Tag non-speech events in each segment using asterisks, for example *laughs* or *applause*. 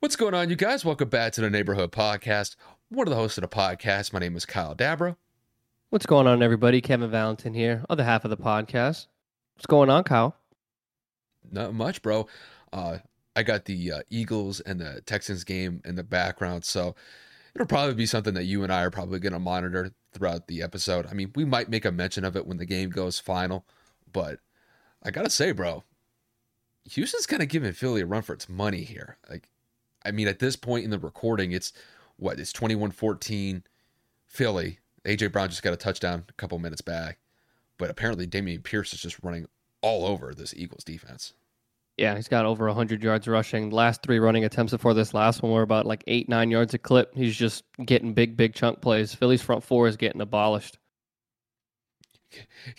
What's going on, you guys? Welcome back to the Neighborhood Podcast. One of the hosts of the podcast. My name is Kyle Dabra. What's going on, everybody? Kevin Valentin here, other half of the podcast. What's going on, Kyle? Not much, bro. Uh, I got the uh, Eagles and the Texans game in the background, so it'll probably be something that you and I are probably going to monitor throughout the episode. I mean, we might make a mention of it when the game goes final, but I gotta say, bro, Houston's kind of giving Philly a run for its money here. Like, I mean, at this point in the recording, it's what? It's 21 14 Philly. AJ Brown just got a touchdown a couple minutes back. But apparently, Dameon Pierce is just running all over this Eagles defense. Yeah, he's got over 100 yards rushing. Last three running attempts before this last one were about like eight, nine yards a clip. He's just getting big, big chunk plays. Philly's front four is getting abolished.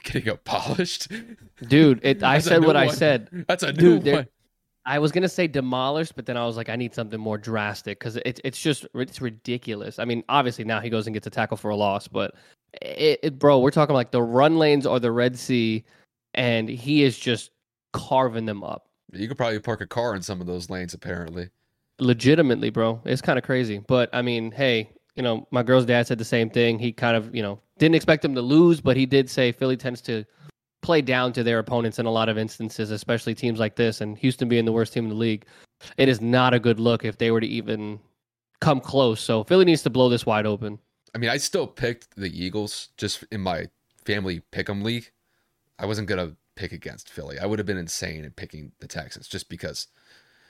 Getting abolished? Dude, it, *laughs* I said what one. I said. That's a new Dude, one. I was gonna say demolished, but then I was like, I need something more drastic because it's it's just it's ridiculous. I mean, obviously now he goes and gets a tackle for a loss, but it, it, bro, we're talking like the run lanes are the Red Sea, and he is just carving them up. You could probably park a car in some of those lanes, apparently. Legitimately, bro, it's kind of crazy. But I mean, hey, you know, my girl's dad said the same thing. He kind of, you know, didn't expect him to lose, but he did say Philly tends to play down to their opponents in a lot of instances, especially teams like this, and Houston being the worst team in the league. It is not a good look if they were to even come close. So Philly needs to blow this wide open. I mean, I still picked the Eagles just in my family pick'em league. I wasn't gonna pick against Philly. I would have been insane in picking the Texans just because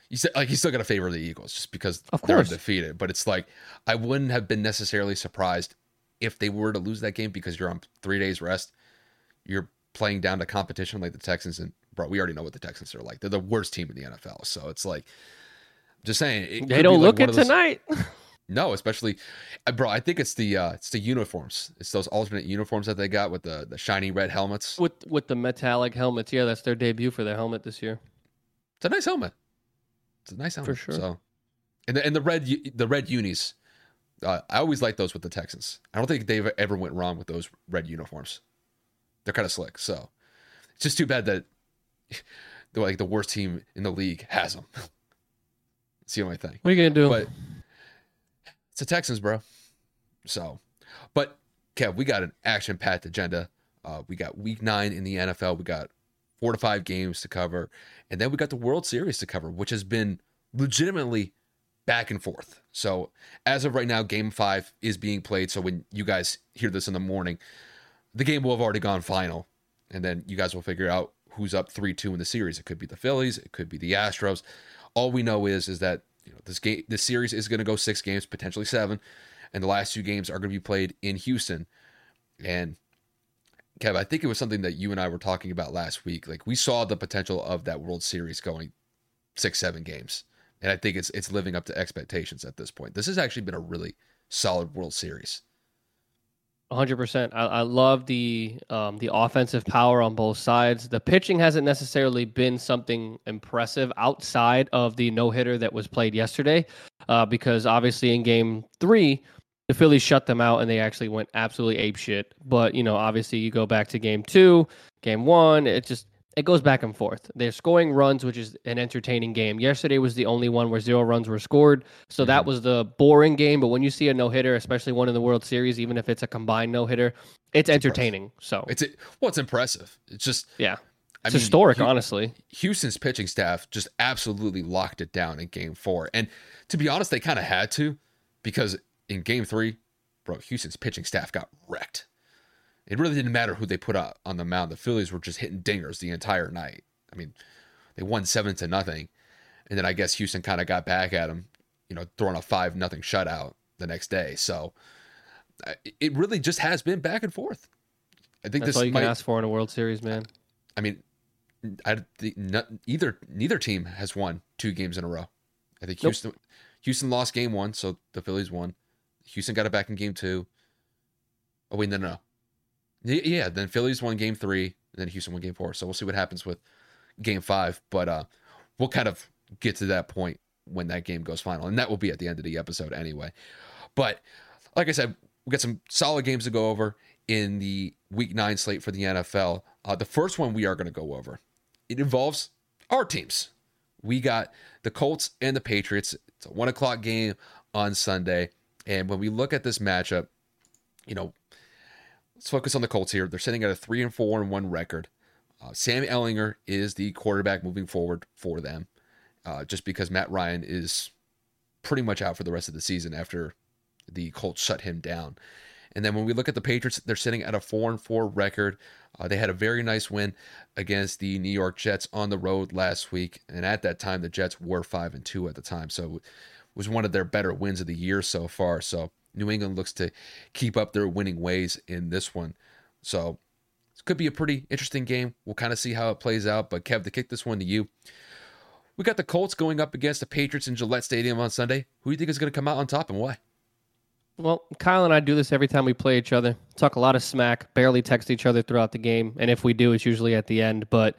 you said like you still got to favor the Eagles just because of they're undefeated. But it's like I wouldn't have been necessarily surprised if they were to lose that game because you're on three days rest. You're playing down to competition like the Texans and bro, we already know what the Texans are like. They're the worst team in the NFL. So it's like just saying they don't look like it those, tonight. *laughs* *laughs* no, especially uh, bro, I think it's the uh it's the uniforms. It's those alternate uniforms that they got with the the shiny red helmets. With with the metallic helmets. Yeah, that's their debut for their helmet this year. It's a nice helmet. It's a nice helmet. For sure. So and the and the red the red unis. Uh, I always like those with the Texans. I don't think they've ever went wrong with those red uniforms. They're kind of slick. So it's just too bad that *laughs* the like the worst team in the league has them. It's the only thing. What are you gonna do? But it's the Texans, bro. So, but Kev, we got an action-packed agenda. Uh, we got Week Nine in the NFL. We got four to five games to cover, and then we got the World Series to cover, which has been legitimately back and forth. So, as of right now, Game Five is being played. So when you guys hear this in the morning, the game will have already gone final, and then you guys will figure out who's up three two in the series. It could be the Phillies, it could be the Astros. All we know is is that you know this game this series is going to go six games, potentially seven, and the last two games are going to be played in Houston. And Kev, I think it was something that you and I were talking about last week. Like we saw the potential of that World Series going six, seven games. And I think it's it's living up to expectations at this point. This has actually been a really solid World Series. 100%. I, I love the um, the offensive power on both sides. The pitching hasn't necessarily been something impressive outside of the no hitter that was played yesterday, uh, because obviously in Game Three, the Phillies shut them out and they actually went absolutely ape shit. But you know, obviously you go back to Game Two, Game One, it just it goes back and forth. They're scoring runs, which is an entertaining game. Yesterday was the only one where zero runs were scored, so mm-hmm. that was the boring game. But when you see a no hitter, especially one in the World Series, even if it's a combined no hitter, it's, it's entertaining. Impressive. So it's well, it's impressive. It's just yeah, it's I mean, historic, honestly. Houston's pitching staff just absolutely locked it down in Game Four, and to be honest, they kind of had to because in Game Three, bro, Houston's pitching staff got wrecked. It really didn't matter who they put out on the mound. The Phillies were just hitting dingers the entire night. I mean, they won seven to nothing, and then I guess Houston kind of got back at them, you know, throwing a five nothing shutout the next day. So it really just has been back and forth. I think That's this all you might, can ask for in a World Series, man. I mean, I, the, either neither team has won two games in a row I think Nope. Houston Houston lost game one, so the Phillies won. Houston got it back in game two. Oh wait, no, no, no. Yeah, then Phillies won game three, and then Houston won game four. So we'll see what happens with game five. But uh we'll kind of get to that point when that game goes final. And that will be at the end of the episode anyway. But like I said, we got some solid games to go over in the week nine slate for the NFL. Uh, the first one we are going to go over. It involves our teams. We got the Colts and the Patriots. It's a one o'clock game on Sunday. And when we look at this matchup, you know, let's focus on the Colts here. They're sitting at a three and four and one record. Uh, Sam Ehlinger is the quarterback moving forward for them, uh, just because Matt Ryan is pretty much out for the rest of the season after the Colts shut him down. And then when we look at the Patriots, they're sitting at a four and four record. Uh, they had a very nice win against the New York Jets on the road last week, and at that time the Jets were five and two at the time, so it was one of their better wins of the year so far. So New England looks to keep up their winning ways in this one. So this could be a pretty interesting game. We'll kind of see how it plays out. But Kev, to kick this one to you, we got the Colts going up against the Patriots in Gillette Stadium on Sunday. Who do you think is going to come out on top and why? Well, Kyle and I do this every time we play each other. Talk a lot of smack, barely text each other throughout the game, and if we do, it's usually at the end. But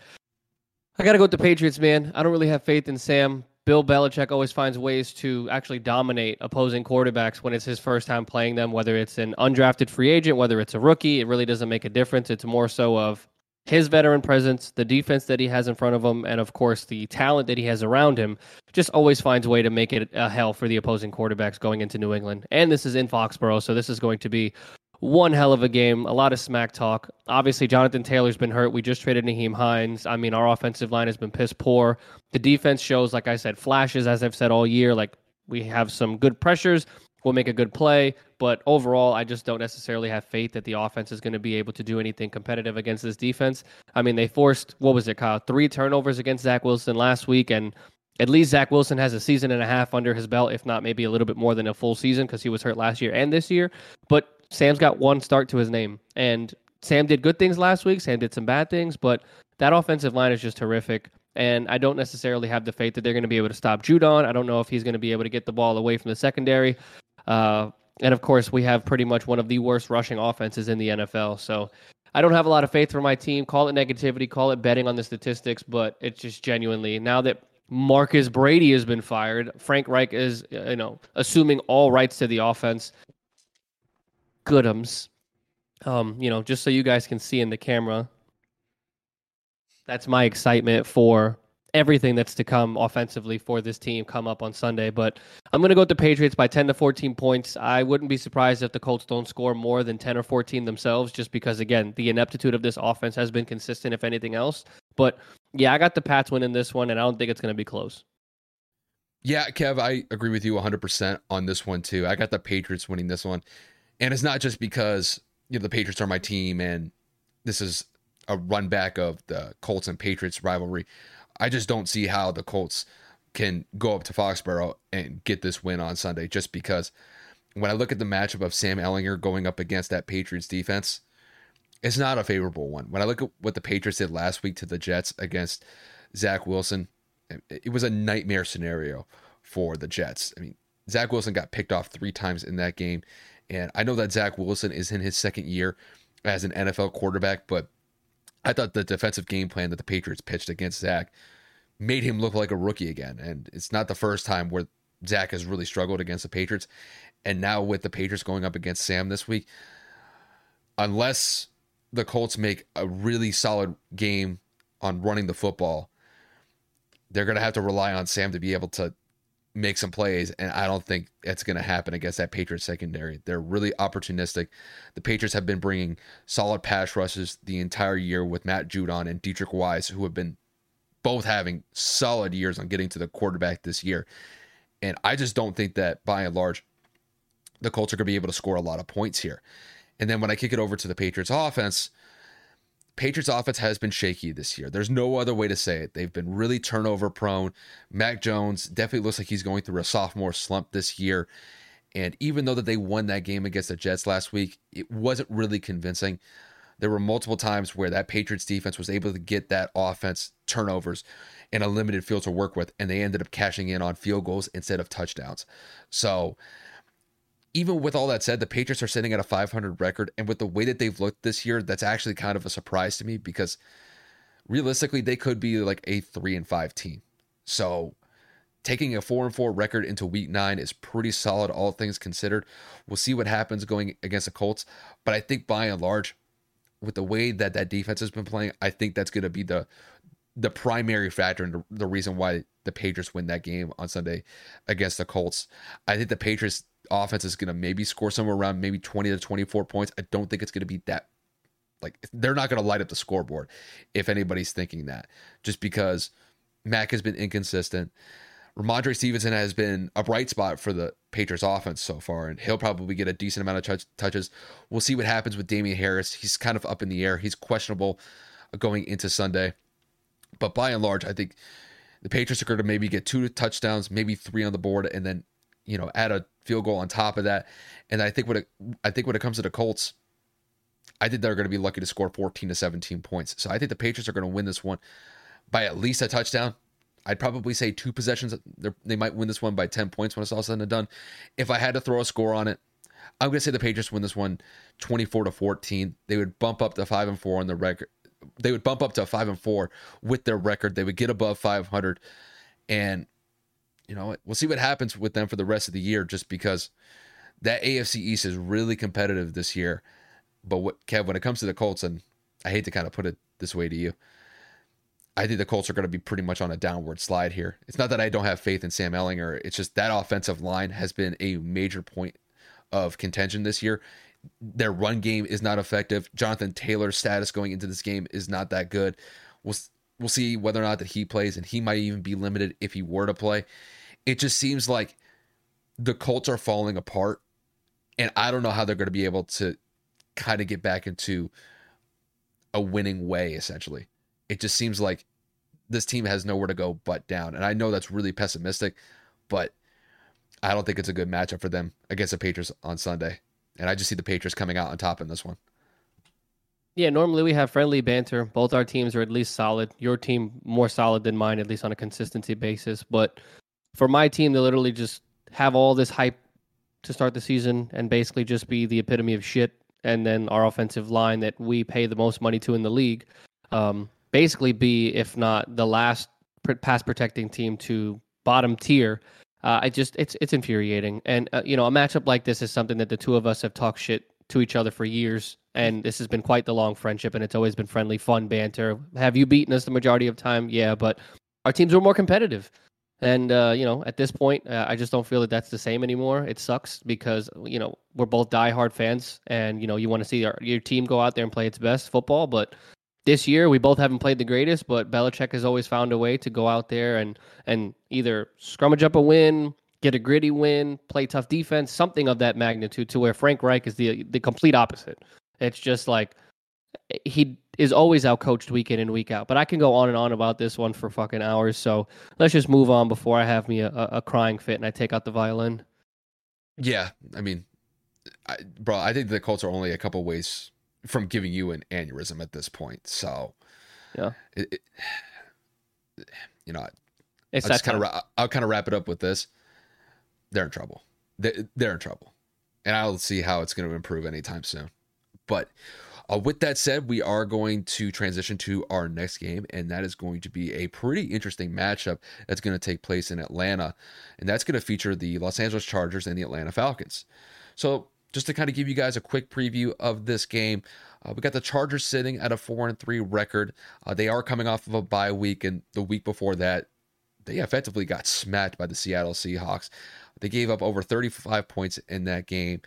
I got to go with the Patriots, man. I don't really have faith in Sam. Bill Belichick always finds ways to actually dominate opposing quarterbacks when it's his first time playing them, whether it's an undrafted free agent, whether it's a rookie. It really doesn't make a difference. It's more so of his veteran presence, the defense that he has in front of him, and of course the talent that he has around him, just always finds a way to make it a hell for the opposing quarterbacks going into New England. And this is in Foxborough, so this is going to be one hell of a game. A lot of smack talk. Obviously, Jonathan Taylor's been hurt. We just traded Nyheim Hines. I mean, our offensive line has been piss poor. The defense shows, like I said, flashes, as I've said all year. Like we have some good pressures. We'll make a good play. But overall, I just don't necessarily have faith that the offense is going to be able to do anything competitive against this defense. I mean, they forced, what was it, Kyle? Three turnovers against Zach Wilson last week. And at least Zach Wilson has a season and a half under his belt, if not maybe a little bit more than a full season because he was hurt last year and this year. But Sam's got one start to his name. And Sam did good things last week. Sam did some bad things, but that offensive line is just horrific. And I don't necessarily have the faith that they're going to be able to stop Judon. I don't know if he's going to be able to get the ball away from the secondary. Uh, and of course, we have pretty much one of the worst rushing offenses in the NFL. So I don't have a lot of faith for my team. Call it negativity, call it betting on the statistics, but it's just genuinely now that Marcus Brady has been fired, Frank Reich is, you know, assuming all rights to the offense. Goodums. Um, you know, just so you guys can see in the camera, that's my excitement for everything that's to come offensively for this team come up on Sunday. But I'm going to go with the Patriots by 10 to 14 points. I wouldn't be surprised if the Colts don't score more than 10 or 14 themselves, just because, again, the ineptitude of this offense has been consistent, if anything else. But yeah, I got the Pats winning this one, and I don't think it's going to be close. Yeah, Kev, I agree with you 100% on this one too. I got the Patriots winning this one. And it's not just because you know the Patriots are my team and this is a run back of the Colts and Patriots rivalry. I just don't see how the Colts can go up to Foxborough and get this win on Sunday just because when I look at the matchup of Sam Ehlinger going up against that Patriots defense, it's not a favorable one. When I look at what the Patriots did last week to the Jets against Zach Wilson, it, was a nightmare scenario for the Jets. I mean, Zach Wilson got picked off three times in that game. And I know that Zach Wilson is in his second year as an NFL quarterback, but I thought the defensive game plan that the Patriots pitched against Zach made him look like a rookie again. And it's not the first time where Zach has really struggled against the Patriots. And now with the Patriots going up against Sam this week, unless the Colts make a really solid game on running the football, they're going to have to rely on Sam to be able to make some plays. And I don't think it's going to happen against that Patriots secondary. They're really opportunistic. The Patriots have been bringing solid pass rushes the entire year with Matt Judon and Deatrich Wise, who have been both having solid years on getting to the quarterback this year. And I just don't think that by and large, the Colts are going to be able to score a lot of points here. And then when I kick it over to the Patriots offense, Patriots offense has been shaky this year. There's no other way to say it. They've been really turnover prone. Mac Jones definitely looks like he's going through a sophomore slump this year. And even though that they won that game against the Jets last week, it wasn't really convincing. There were multiple times where that Patriots defense was able to get that offense turnovers and a limited field to work with, and they ended up cashing in on field goals instead of touchdowns. So, even with all that said, the Patriots are sitting at a 500 record, and with the way that they've looked this year, that's actually kind of a surprise to me because realistically, they could be like a three and five team. So, taking a four and four record into week nine is pretty solid, all things considered. We'll see what happens going against the Colts, but I think by and large, with the way that that defense has been playing, I think that's going to be the the primary factor and the reason why the Patriots win that game on Sunday against the Colts. I think the Patriots offense is going to maybe score somewhere around maybe 20 to 24 points. I don't think it's going to be that like they're not going to light up the scoreboard if anybody's thinking that just because Mac has been inconsistent. Rhamondre Stevenson has been a bright spot for the Patriots offense so far, and he'll probably get a decent amount of touch- touches. We'll see what happens with Damien Harris. He's kind of up in the air. He's questionable going into Sunday. But by and large, I think the Patriots are going to maybe get two touchdowns, maybe three on the board, and then you know add a field goal on top of that. And I think when it I think when it comes to the Colts, I think they're going to be lucky to score 14 to 17 points. So I think the Patriots are going to win this one by at least a touchdown. I'd probably say two possessions. They might win this one by 10 points when it's all said and done. If I had to throw a score on it, I'm going to say the Patriots win this one 24 to 14. They would bump up to 5 and 4 on the record. They would bump up to 5 and 4 with their record. They would get above 500 and you know, we'll see what happens with them for the rest of the year just because that AFC East is really competitive this year. But what Kev, when it comes to the Colts and I hate to kind of put it this way to you, I think the Colts are going to be pretty much on a downward slide here. It's not that I don't have faith in Sam Ehlinger. It's just that offensive line has been a major point of contention this year. Their run game is not effective. Jonathan Taylor's status going into this game is not that good. We'll we'll see whether or not that he plays, and he might even be limited if he were to play. It just seems like the Colts are falling apart, and I don't know how they're going to be able to kind of get back into a winning way. Essentially, it just seems like this team has nowhere to go but down. And I know that's really pessimistic, but I don't think it's a good matchup for them against the Patriots on Sunday. And I just see the Patriots coming out on top in this one. Yeah, normally we have friendly banter. Both our teams are at least solid. Your team more solid than mine, at least on a consistency basis. But for my team to literally just have all this hype to start the season and basically just be the epitome of shit, and then our offensive line that we pay the most money to in the league, um, basically be, if not the last pass protecting team to bottom tier. Uh, I just it's it's infuriating, and uh, you know a matchup like this is something that the two of us have talked shit to each other for years, and this has been quite the long friendship, and it's always been friendly, fun banter. Have you beaten us the majority of time? Yeah, but our teams were more competitive, and uh, you know at this point, uh, I just don't feel that that's the same anymore. It sucks because you know we're both diehard fans, and you know you want to see our, your team go out there and play its best football, but this year we both haven't played the greatest, but Belichick has always found a way to go out there and and either scrummage up a win, get a gritty win, play tough defense, something of that magnitude. To where Frank Reich is the the complete opposite. It's just like he is always outcoached week in and week out. But I can go on and on about this one for fucking hours. So let's just move on before I have me a, a crying fit and I take out the violin. Yeah, I mean, I, bro, I think the Colts are only a couple ways from giving you an aneurysm at this point. So, yeah, it, it, you know, it's I'll just kind of I'll kind of wrap it up with this. They're in trouble. They, they're in trouble, and I'll see how it's going to improve anytime soon. But uh, with that said, we are going to transition to our next game, and that is going to be a pretty interesting matchup that's going to take place in Atlanta, and that's going to feature the Los Angeles Chargers and the Atlanta Falcons. So just to kind of give you guys a quick preview of this game, uh, we got the Chargers sitting at a four and three record. Uh, they are coming off of a bye week, and the week before that, they effectively got smacked by the Seattle Seahawks. They gave up over 35 points in that game.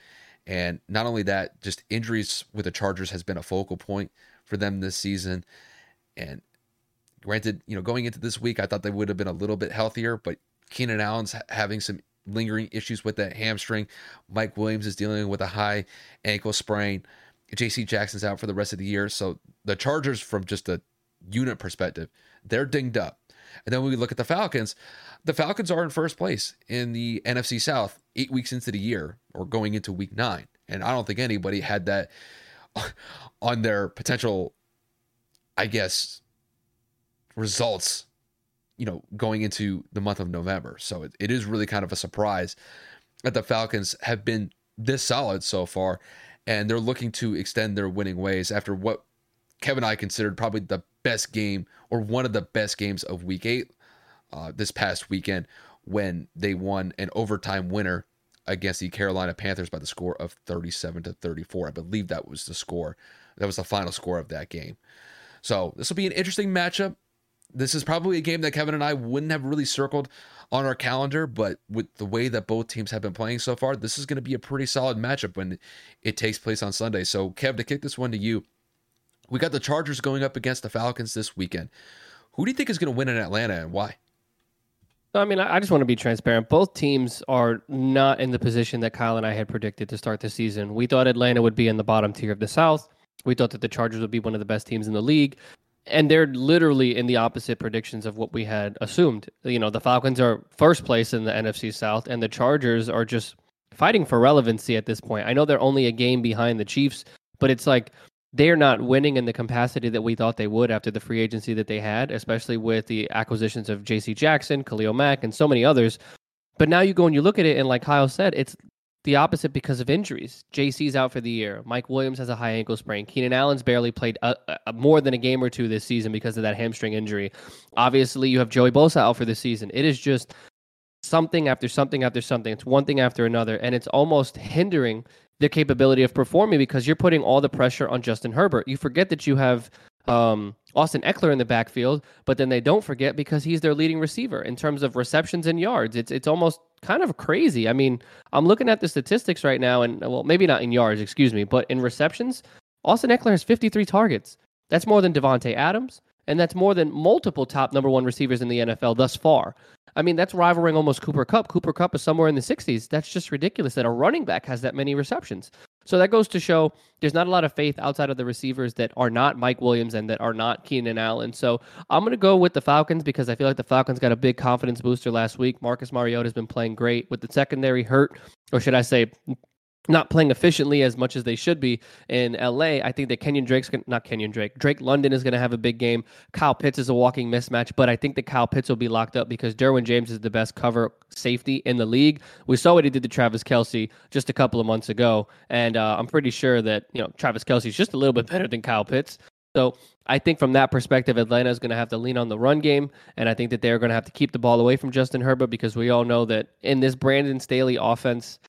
And not only that, just injuries with the Chargers has been a focal point for them this season. And granted, you know, going into this week, I thought they would have been a little bit healthier, but Keenan Allen's having some lingering issues with that hamstring. Mike Williams is dealing with a high ankle sprain. JC Jackson's out for the rest of the year. So the Chargers, from just a unit perspective, they're dinged up. And then when we look at the Falcons, the Falcons are in first place in the NFC South eight weeks into the year or going into week nine. And I don't think anybody had that *laughs* on their potential, I guess, results you know, going into the month of November. So it, it is really kind of a surprise that the Falcons have been this solid so far, and they're looking to extend their winning ways after what Kevin and I considered probably the best game or one of the best games of Week Eight uh, this past weekend when they won an overtime winner against the Carolina Panthers by the score of 37 to 34. I believe that was the score. That was the final score of that game. So this will be an interesting matchup. This is probably a game that Kevin and I wouldn't have really circled on our calendar, but with the way that both teams have been playing so far, this is going to be a pretty solid matchup when it takes place on Sunday. So, Kev, to kick this one to you, we got the Chargers going up against the Falcons this weekend. Who do you think is going to win in Atlanta and why? I mean, I just want to be transparent. Both teams are not in the position that Kyle and I had predicted to start the season. We thought Atlanta would be in the bottom tier of the South. We thought that the Chargers would be one of the best teams in the league. And they're literally in the opposite predictions of what we had assumed. You know, the Falcons are first place in the NFC South, and the Chargers are just fighting for relevancy at this point. I know they're only a game behind the Chiefs, but it's like they're not winning in the capacity that we thought they would after the free agency that they had, especially with the acquisitions of J.C. Jackson, Khalil Mack, and so many others. But now you go and you look at it, and like Kyle said, it's the opposite because of injuries. JC's out for the year. Mike Williams has a high ankle sprain. Keenan Allen's barely played a, a, more than a game or two this season because of that hamstring injury. Obviously, you have Joey Bosa out for the season. It is just something after something after something. It's one thing after another, and it's almost hindering the capability of performing because you're putting all the pressure on Justin Herbert. You forget that you have um, Austin Ekeler in the backfield, but then they don't forget because he's their leading receiver in terms of receptions and yards. It's it's almost kind of crazy. I mean, I'm looking at the statistics right now, and well, maybe not in yards, excuse me, but in receptions, Austin Ekeler has 53 targets. That's more than Davante Adams, and that's more than multiple top number one receivers in the NFL thus far. I mean, that's rivaling almost Cooper Kupp. Cooper Kupp is somewhere in the 60s. That's just ridiculous that a running back has that many receptions. So that goes to show there's not a lot of faith outside of the receivers that are not Mike Williams and that are not Keenan Allen. So I'm going to go with the Falcons because I feel like the Falcons got a big confidence booster last week. Marcus Mariota has been playing great with the secondary hurt, or should I say, not playing efficiently as much as they should be in LA. I think that Kenyon Drake's gonna, not Kenyon Drake. Drake London is going to have a big game. Kyle Pitts is a walking mismatch, but I think that Kyle Pitts will be locked up because Derwin James is the best cover safety in the league. We saw what he did to Travis Kelce just a couple of months ago, and uh, I'm pretty sure that you know Travis Kelce is just a little bit better than Kyle Pitts. So I think from that perspective, Atlanta is going to have to lean on the run game, and I think that they're going to have to keep the ball away from Justin Herbert because we all know that in this Brandon Staley offense,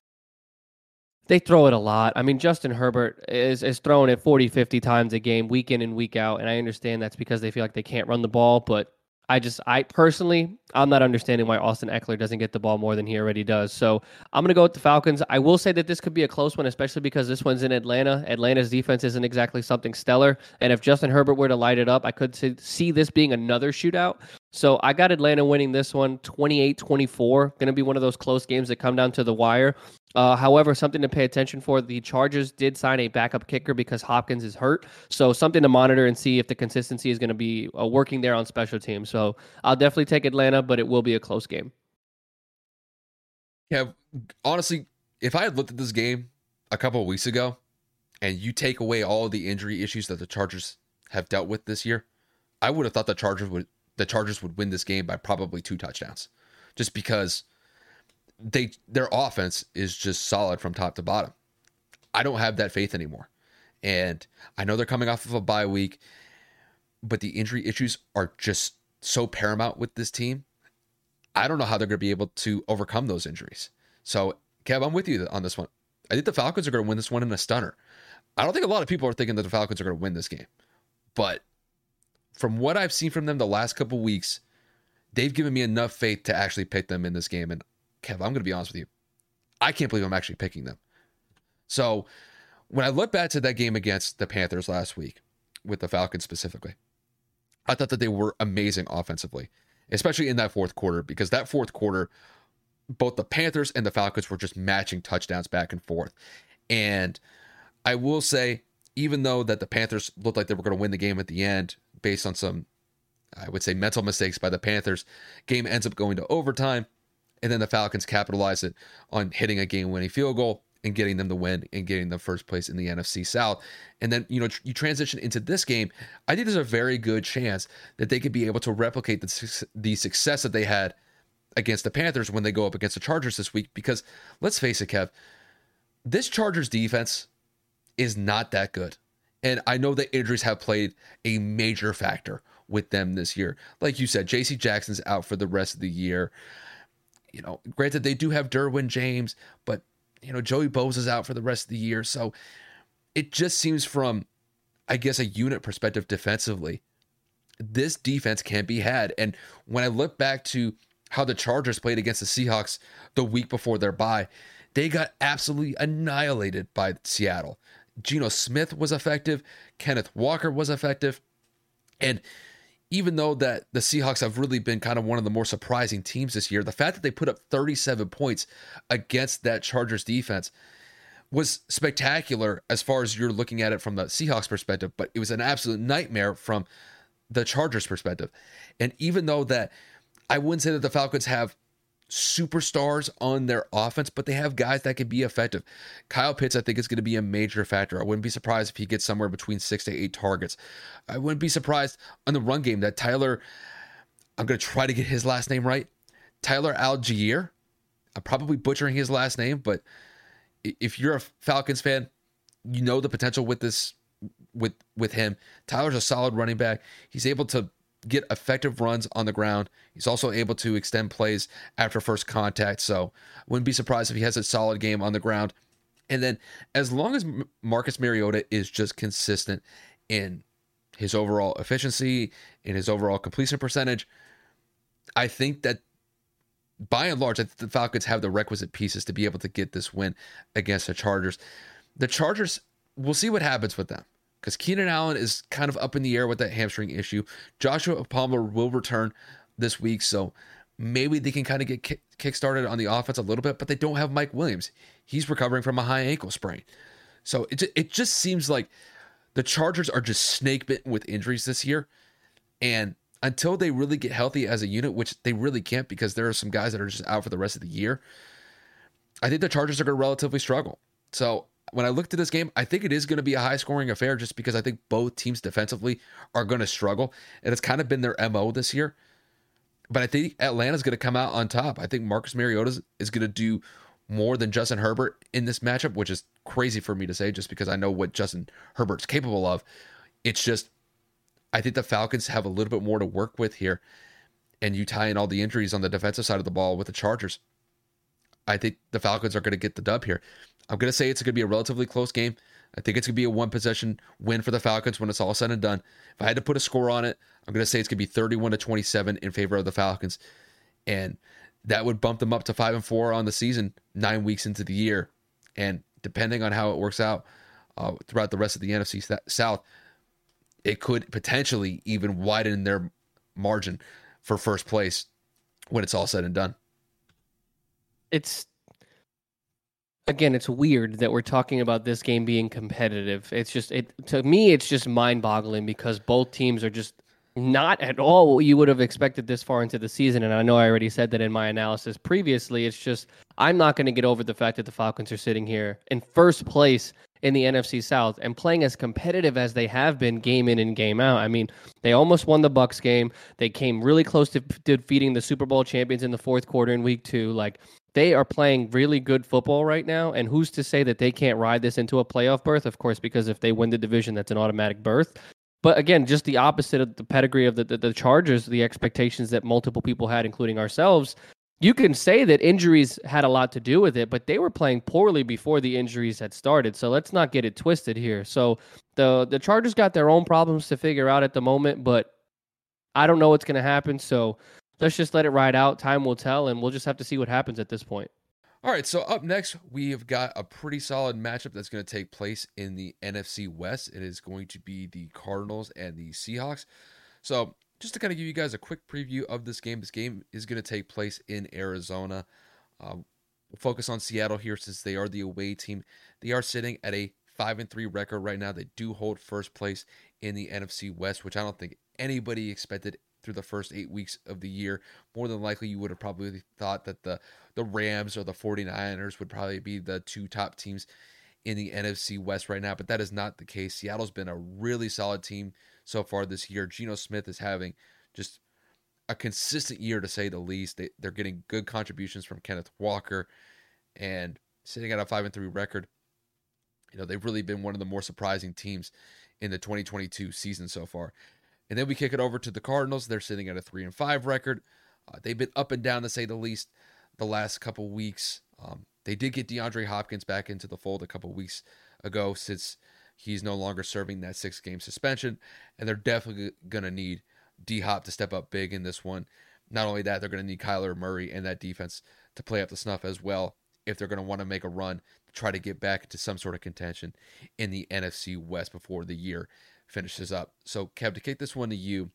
they throw it a lot. I mean, Justin Herbert is, is throwing it 40, 50 times a game, week in and week out. And I understand that's because they feel like they can't run the ball. But I just, I personally, I'm not understanding why Austin Ekeler doesn't get the ball more than he already does. So I'm going to go with the Falcons. I will say that this could be a close one, especially because this one's in Atlanta. Atlanta's defense isn't exactly something stellar. And if Justin Herbert were to light it up, I could see this being another shootout. So I got Atlanta winning this one 28 24. Going to be one of those close games that come down to the wire. Uh, however, something to pay attention for the Chargers did sign a backup kicker because Hopkins is hurt. So something to monitor and see if the consistency is going to be uh, working there on special teams. So I'll definitely take Atlanta, but it will be a close game. Yeah, honestly, if I had looked at this game a couple of weeks ago and you take away all the injury issues that the Chargers have dealt with this year, I would have thought the Chargers would the Chargers would win this game by probably two touchdowns, just because they their offense is just solid from top to bottom. I don't have that faith anymore, and I know they're coming off of a bye week, but the injury issues are just so paramount with this team. I don't know how they're going to be able to overcome those injuries. So, Kev, I'm with you on this one. I think the Falcons are going to win this one in a stunner. I don't think a lot of people are thinking that the Falcons are going to win this game, but from what I've seen from them the last couple weeks, they've given me enough faith to actually pick them in this game. And Kev, I'm going to be honest with you. I can't believe I'm actually picking them. So when I look back to that game against the Panthers last week, with the Falcons specifically, I thought that they were amazing offensively, especially in that fourth quarter, because that fourth quarter, both the Panthers and the Falcons were just matching touchdowns back and forth. And I will say, even though that the Panthers looked like they were going to win the game at the end, based on some, I would say, mental mistakes by the Panthers. Game ends up going to overtime, and then the Falcons capitalize it on hitting a game winning field goal and getting them the win and getting them first place in the NFC South. And then, you know, tr- you transition into this game. I think there's a very good chance that they could be able to replicate the, the success that they had against the Panthers when they go up against the Chargers this week. Because let's face it, Kev, this Chargers defense is not that good. And I know that injuries have played a major factor with them this year. Like you said, JC Jackson's out for the rest of the year. You know, granted, they do have Derwin James, but, you know, Joey Bosa is out for the rest of the year. So it just seems from, I guess, a unit perspective defensively, this defense can't be had. And when I look back to how the Chargers played against the Seahawks the week before their bye, they got absolutely annihilated by Seattle. Geno Smith was effective, Kenneth Walker was effective, and even though that the Seahawks have really been kind of one of the more surprising teams this year, the fact that they put up 37 points against that Chargers defense was spectacular as far as you're looking at it from the Seahawks perspective, but it was an absolute nightmare from the Chargers perspective. And even though that I wouldn't say that the Falcons have superstars on their offense, but they have guys that can be effective. Kyle Pitts, I think, is going to be a major factor. I wouldn't be surprised if he gets somewhere between six to eight targets. I wouldn't be surprised on the run game that Tyler, I'm going to try to get his last name right. Tyler Allgeier. I'm probably butchering his last name, but if you're a Falcons fan, you know the potential with this with with him. Tyler's a solid running back. He's able to get effective runs on the ground. He's also able to extend plays after first contact. So wouldn't be surprised if he has a solid game on the ground. And then as long as Marcus Mariota is just consistent in his overall efficiency, in his overall completion percentage, I think that by and large, the Falcons have the requisite pieces to be able to get this win against the Chargers. The Chargers, we'll see what happens with them because Keenan Allen is kind of up in the air with that hamstring issue. Joshua Palmer will return this week, so maybe they can kind of get kick, kick-started on the offense a little bit, but they don't have Mike Williams. He's recovering from a high ankle sprain. So it, it just seems like the Chargers are just snake bitten with injuries this year. And until they really get healthy as a unit, which they really can't because there are some guys that are just out for the rest of the year, I think the Chargers are going to relatively struggle. So when I looked at this game, I think it is going to be a high scoring affair just because I think both teams defensively are going to struggle. And it's kind of been their MO this year. But I think Atlanta's going to come out on top. I think Marcus Mariota is going to do more than Justin Herbert in this matchup, which is crazy for me to say just because I know what Justin Herbert's capable of. It's just, I think the Falcons have a little bit more to work with here. And you tie in all the injuries on the defensive side of the ball with the Chargers. I think the Falcons are going to get the dub here. I'm going to say it's going to be a relatively close game. I think it's going to be a one possession win for the Falcons when it's all said and done. If I had to put a score on it, I'm going to say it's going to be 31 to 27 in favor of the Falcons. And that would bump them up to 5 and 4 on the season 9 weeks into the year. And depending on how it works out uh, throughout the rest of the NFC South, it could potentially even widen their margin for first place when it's all said and done it's again it's weird that we're talking about this game being competitive it's just it to me it's just mind-boggling because both teams are just not at all what you would have expected this far into the season and i know i already said that in my analysis previously it's just i'm not going to get over the fact that the falcons are sitting here in first place in the NFC South and playing as competitive as they have been game in and game out. I mean, they almost won the Bucs game. They came really close to defeating the Super Bowl champions in the fourth quarter in week 2. Like they are playing really good football right now. And who's to say that they can't ride this into a playoff berth? Of course, because if they win the division, that's an automatic berth. But again, just the opposite of the pedigree of the, the, the Chargers, the expectations that multiple people had, including ourselves. You can say that injuries had a lot to do with it, but they were playing poorly before the injuries had started. So let's not get it twisted here. So the the Chargers got their own problems to figure out at the moment, but I don't know what's going to happen. So let's just let it ride out. Time will tell, and we'll just have to see what happens at this point. All right, so up next, we have got a pretty solid matchup that's going to take place in the NFC West. It is going to be the Cardinals and the Seahawks. So, just to kind of give you guys a quick preview of this game, this game is going to take place in Arizona. Uh, we'll focus on Seattle here since they are the away team. They are sitting at a five and three record right now. They do hold first place in the NFC West, which I don't think anybody expected through the first eight weeks of the year. More than likely, you would have probably thought that the, the Rams or the 49ers would probably be the two top teams in the NFC West right now, but that is not the case. Seattle's been a really solid team so far this year. Geno Smith is having just a consistent year to say the least. They, they're getting good contributions from Kenneth Walker and sitting at a 5 and 3 record. You know, they've really been one of the more surprising teams in the 2022 season so far. And then we kick it over to the Cardinals. They're sitting at a 3 and 5 record. Uh, they've been up and down to say the least the last couple weeks. Um, they did get DeAndre Hopkins back into the fold a couple weeks ago since he's no longer serving that six game suspension. And they're definitely going to need D Hop to step up big in this one. Not only that, they're going to need Kyler Murray and that defense to play up the snuff as well if they're going to want to make a run to try to get back into some sort of contention in the NFC West before the year finishes up. So, Kev, to kick this one to you,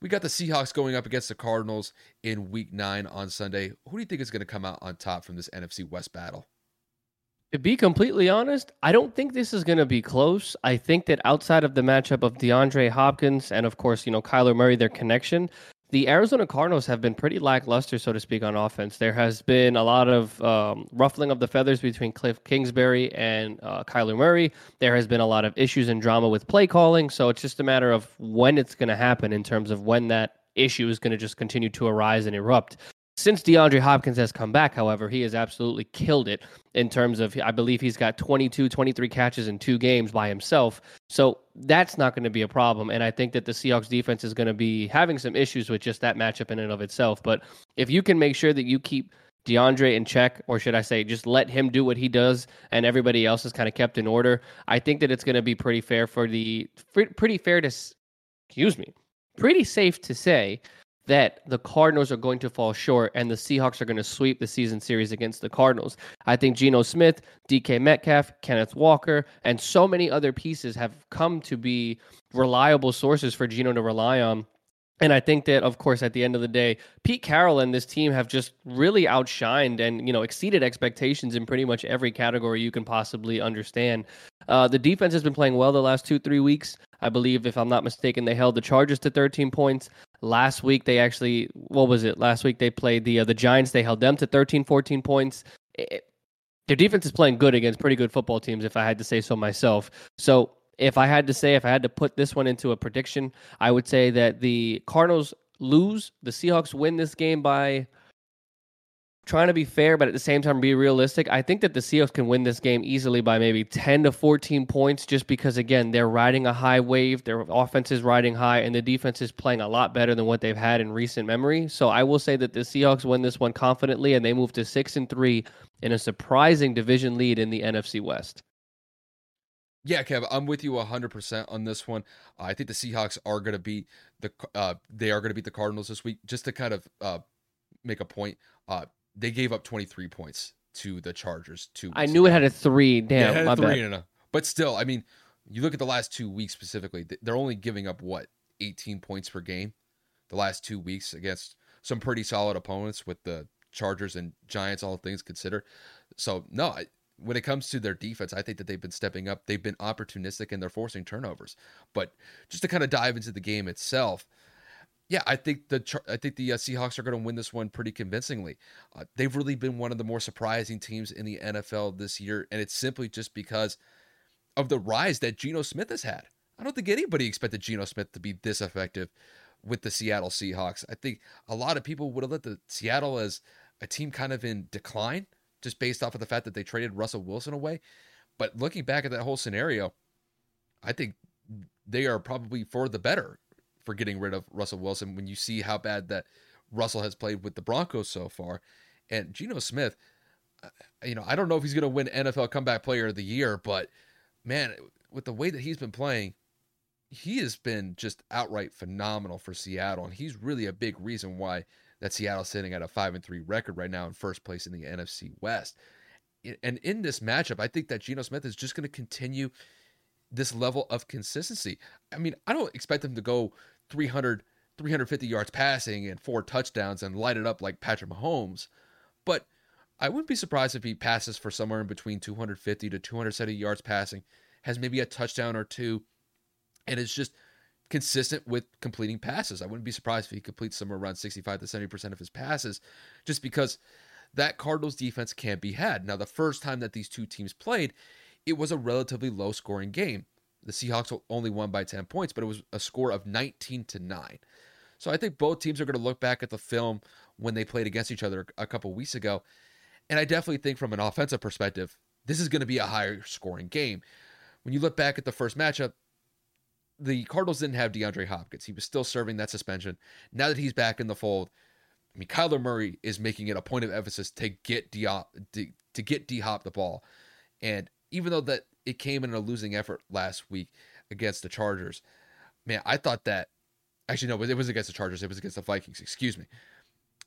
we got the Seahawks going up against the Cardinals in week nine on Sunday. Who do you think is going to come out on top from this NFC West battle? To be completely honest, I don't think this is going to be close. I think that outside of the matchup of DeAndre Hopkins and, of course, you know, Kyler Murray, their connection, the Arizona Cardinals have been pretty lackluster, so to speak, on offense. There has been a lot of um, ruffling of the feathers between Cliff Kingsbury and uh, Kyler Murray. There has been a lot of issues and drama with play calling, so it's just a matter of when it's going to happen in terms of when that issue is going to just continue to arise and erupt. Since DeAndre Hopkins has come back, however, he has absolutely killed it in terms of, I believe he's got 22, 23 catches in two games by himself. So that's not going to be a problem. And I think that the Seahawks defense is going to be having some issues with just that matchup in and of itself. But if you can make sure that you keep DeAndre in check, or should I say, just let him do what he does, and everybody else is kind of kept in order. I think that it's going to be pretty fair for the pretty fair to, excuse me, pretty safe to say that the Cardinals are going to fall short and the Seahawks are going to sweep the season series against the Cardinals. I think Geno Smith, DK Metcalf, Kenneth Walker, and so many other pieces have come to be reliable sources for Geno to rely on. And I think that, of course, at the end of the day, Pete Carroll and this team have just really outshined and you know exceeded expectations in pretty much every category you can possibly understand. Uh, the defense has been playing well the last two three weeks. I believe, if I'm not mistaken, they held the Chargers to 13 points. Last week they actually what was it? Last week they played the uh, the Giants. They held them to 13 14 points. It, their defense is playing good against pretty good football teams if I had to say so myself. So, if I had to say if I had to put this one into a prediction, I would say that the Cardinals lose, the Seahawks win this game by trying to be fair, but at the same time be realistic. I think that the Seahawks can win this game easily by maybe 10 to 14 points just because, again, they're riding a high wave. Their offense is riding high, and the defense is playing a lot better than what they've had in recent memory. So I will say that the Seahawks win this one confidently, and they move to 6 and 3 in a surprising division lead in the NFC West. Yeah, Kev, I'm with you 100% on this one. Uh, I think the Seahawks are going to beat the uh, they are going to beat the Cardinals this week. Just to kind of uh, make a point, uh, they gave up 23 points to the Chargers. Two. I knew ago. it had a three. Damn, yeah, my three bad. A, but still, I mean, you look at the last two weeks specifically. They're only giving up what 18 points per game. The last two weeks against some pretty solid opponents with the Chargers and Giants, all things considered. So no, I, when it comes to their defense, I think that they've been stepping up. They've been opportunistic and they're forcing turnovers. But just to kind of dive into the game itself, yeah, I think the I think the uh, Seahawks are going to win this one pretty convincingly. Uh, they've really been one of the more surprising teams in the NFL this year, and it's simply just because of the rise that Geno Smith has had. I don't think anybody expected Geno Smith to be this effective with the Seattle Seahawks. I think a lot of people would have let the Seattle as a team kind of in decline, just based off of the fact that they traded Russell Wilson away. But looking back at that whole scenario, I think they are probably for the better for getting rid of Russell Wilson when you see how bad that Russell has played with the Broncos so far. And Geno Smith, uh, you know, I don't know if he's going to win NFL Comeback Player of the Year, but man, with the way that he's been playing, he has been just outright phenomenal for Seattle, and he's really a big reason why that Seattle's sitting at a five and three record right now in first place in the NFC West. And in this matchup, I think that Geno Smith is just going to continue this level of consistency. I mean, I don't expect him to go 300, 350 yards passing and four touchdowns and light it up like Patrick Mahomes. But I wouldn't be surprised if he passes for somewhere in between 250 to 270 yards passing, has maybe a touchdown or two, and is just consistent with completing passes. I wouldn't be surprised if he completes somewhere around 65 to 70% of his passes just because that Cardinals defense can't be had. Now, the first time that these two teams played, it was a relatively low scoring game. The Seahawks only won by 10 points, but it was a score of 19 to 9. So I think both teams are going to look back at the film when they played against each other a couple weeks ago. And I definitely think from an offensive perspective, this is going to be a higher scoring game. When you look back at the first matchup, the Cardinals didn't have DeAndre Hopkins. He was still serving that suspension. Now that he's back in the fold, I mean, Kyler Murray is making it a point of emphasis to get D to, to get D Hop the ball, and even though that it came in a losing effort last week against the Chargers, man, I thought that actually no, it was against the Chargers. It was against the Vikings. Excuse me.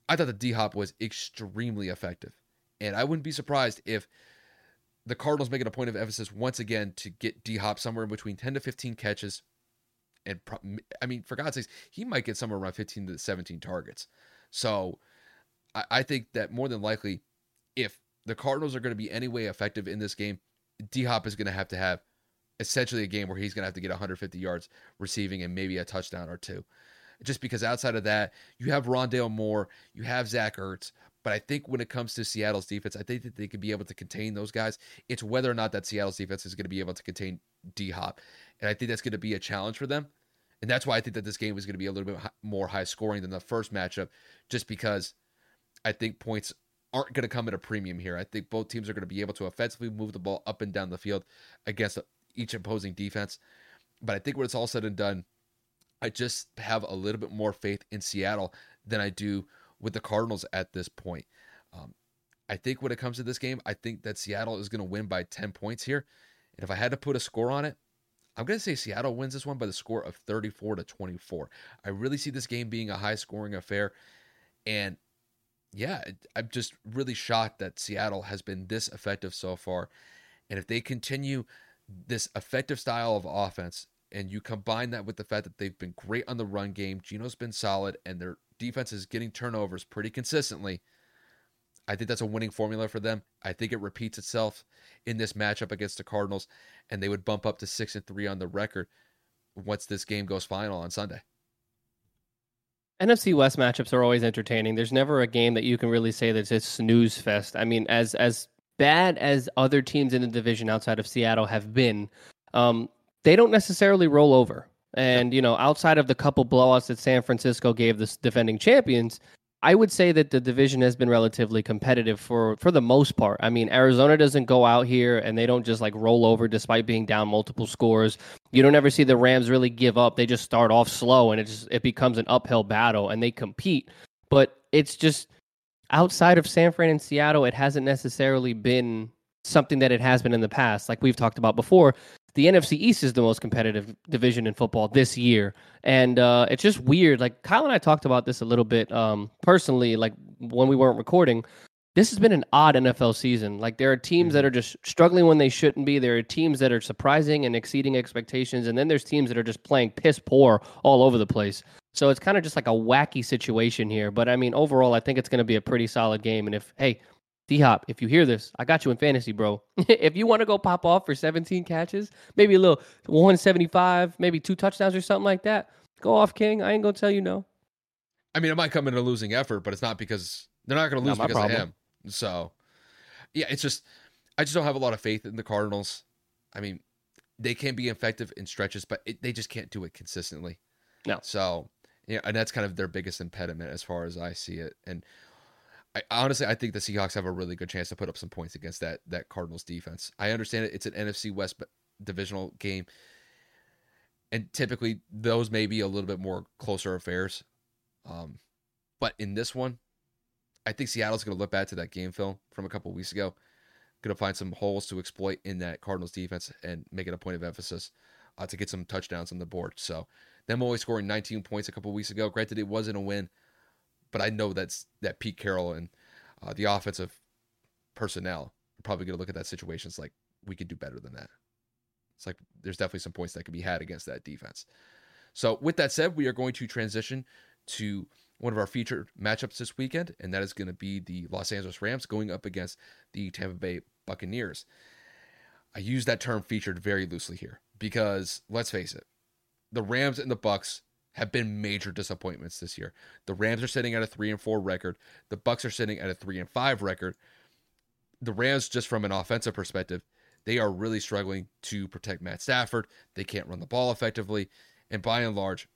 I thought the D Hop was extremely effective, and I wouldn't be surprised if the Cardinals make it a point of emphasis once again to get D Hop somewhere in between 10 to 15 catches. And I mean, for God's sakes, he might get somewhere around 15 to 17 targets. So I, I think that more than likely, if the Cardinals are going to be any way effective in this game, D Hop is going to have to have essentially a game where he's going to have to get 150 yards receiving and maybe a touchdown or two. Just because outside of that, you have Rondale Moore, you have Zach Ertz. But I think when it comes to Seattle's defense, I think that they could be able to contain those guys. It's whether or not that Seattle's defense is going to be able to contain D Hop. And I think that's going to be a challenge for them. And that's why I think that this game is going to be a little bit more high scoring than the first matchup, just because I think points aren't going to come at a premium here. I think both teams are going to be able to offensively move the ball up and down the field against each opposing defense. But I think when it's all said and done, I just have a little bit more faith in Seattle than I do with the Cardinals at this point. Um, I think when it comes to this game, I think that Seattle is going to win by 10 points here. And if I had to put a score on it, I'm going to say Seattle wins this one by the score of 34 to 24. I really see this game being a high scoring affair. And yeah, I'm just really shocked that Seattle has been this effective so far. And if they continue this effective style of offense and you combine that with the fact that they've been great on the run game, Geno's been solid, and their defense is getting turnovers pretty consistently, I think that's a winning formula for them. I think it repeats itself in this matchup against the Cardinals, and they would bump up to six and three on the record once this game goes final on Sunday. NFC West matchups are always entertaining. There's never a game that you can really say that it's snooze fest. I mean, as as bad as other teams in the division outside of Seattle have been, um, they don't necessarily roll over. And you know, outside of the couple blowouts that San Francisco gave the defending champions, I would say that the division has been relatively competitive for for the most part. I mean, Arizona doesn't go out here and they don't just like roll over despite being down multiple scores. You don't ever see the Rams really give up. They just start off slow and it just it becomes an uphill battle and they compete. But it's just outside of San Fran and Seattle, it hasn't necessarily been something that it has been in the past. Like we've talked about before, the NFC East is the most competitive division in football this year, and uh, it's just weird. Like Kyle and I talked about this a little bit um, personally, like when we weren't recording. This has been an odd NFL season. Like there are teams that mm-hmm. are just struggling when they shouldn't be. There are teams that are surprising and exceeding expectations, and then there's teams that are just playing piss poor all over the place. So it's kind of just like a wacky situation here. But I mean, overall, I think it's going to be a pretty solid game. And if hey, D Hop, if you hear this, I got you in fantasy, bro. *laughs* if you want to go pop off for 17 catches, maybe a little 175, maybe two touchdowns or something like that, go off, King. I ain't gonna tell you no. I mean, it might come in a losing effort, but it's not because they're not gonna lose because problem. of him. So, yeah, it's just I just don't have a lot of faith in the Cardinals. I mean, they can be effective in stretches, but it, they just can't do it consistently. No. So, yeah, and that's kind of their biggest impediment as far as I see it. And I honestly I think the Seahawks have a really good chance to put up some points against that that Cardinals defense. I understand it; it's an NFC West divisional game, and typically those may be a little bit more closer affairs. Um, but in this one, I think Seattle's going to look back to that game film from a couple weeks ago, going to find some holes to exploit in that Cardinals defense and make it a point of emphasis uh, to get some touchdowns on the board. So them only scoring 19 points a couple weeks ago. Granted, it wasn't a win but I know that's that Pete Carroll and uh, the offensive personnel are probably going to look at that situation. It's like we could do better than that. It's like there's definitely some points that could be had against that defense. So with that said, we are going to transition to one of our featured matchups this weekend, and that is going to be the Los Angeles Rams going up against the Tampa Bay Buccaneers. I use that term featured very loosely here because let's face it, the Rams and the Bucs have been major disappointments this year. The Rams are sitting at a 3 and 4 record. The Bucs are sitting at a 3 and 5 record. The Rams just from an offensive perspective, they are really struggling to protect Matt Stafford. They can't run the ball effectively, and by and large,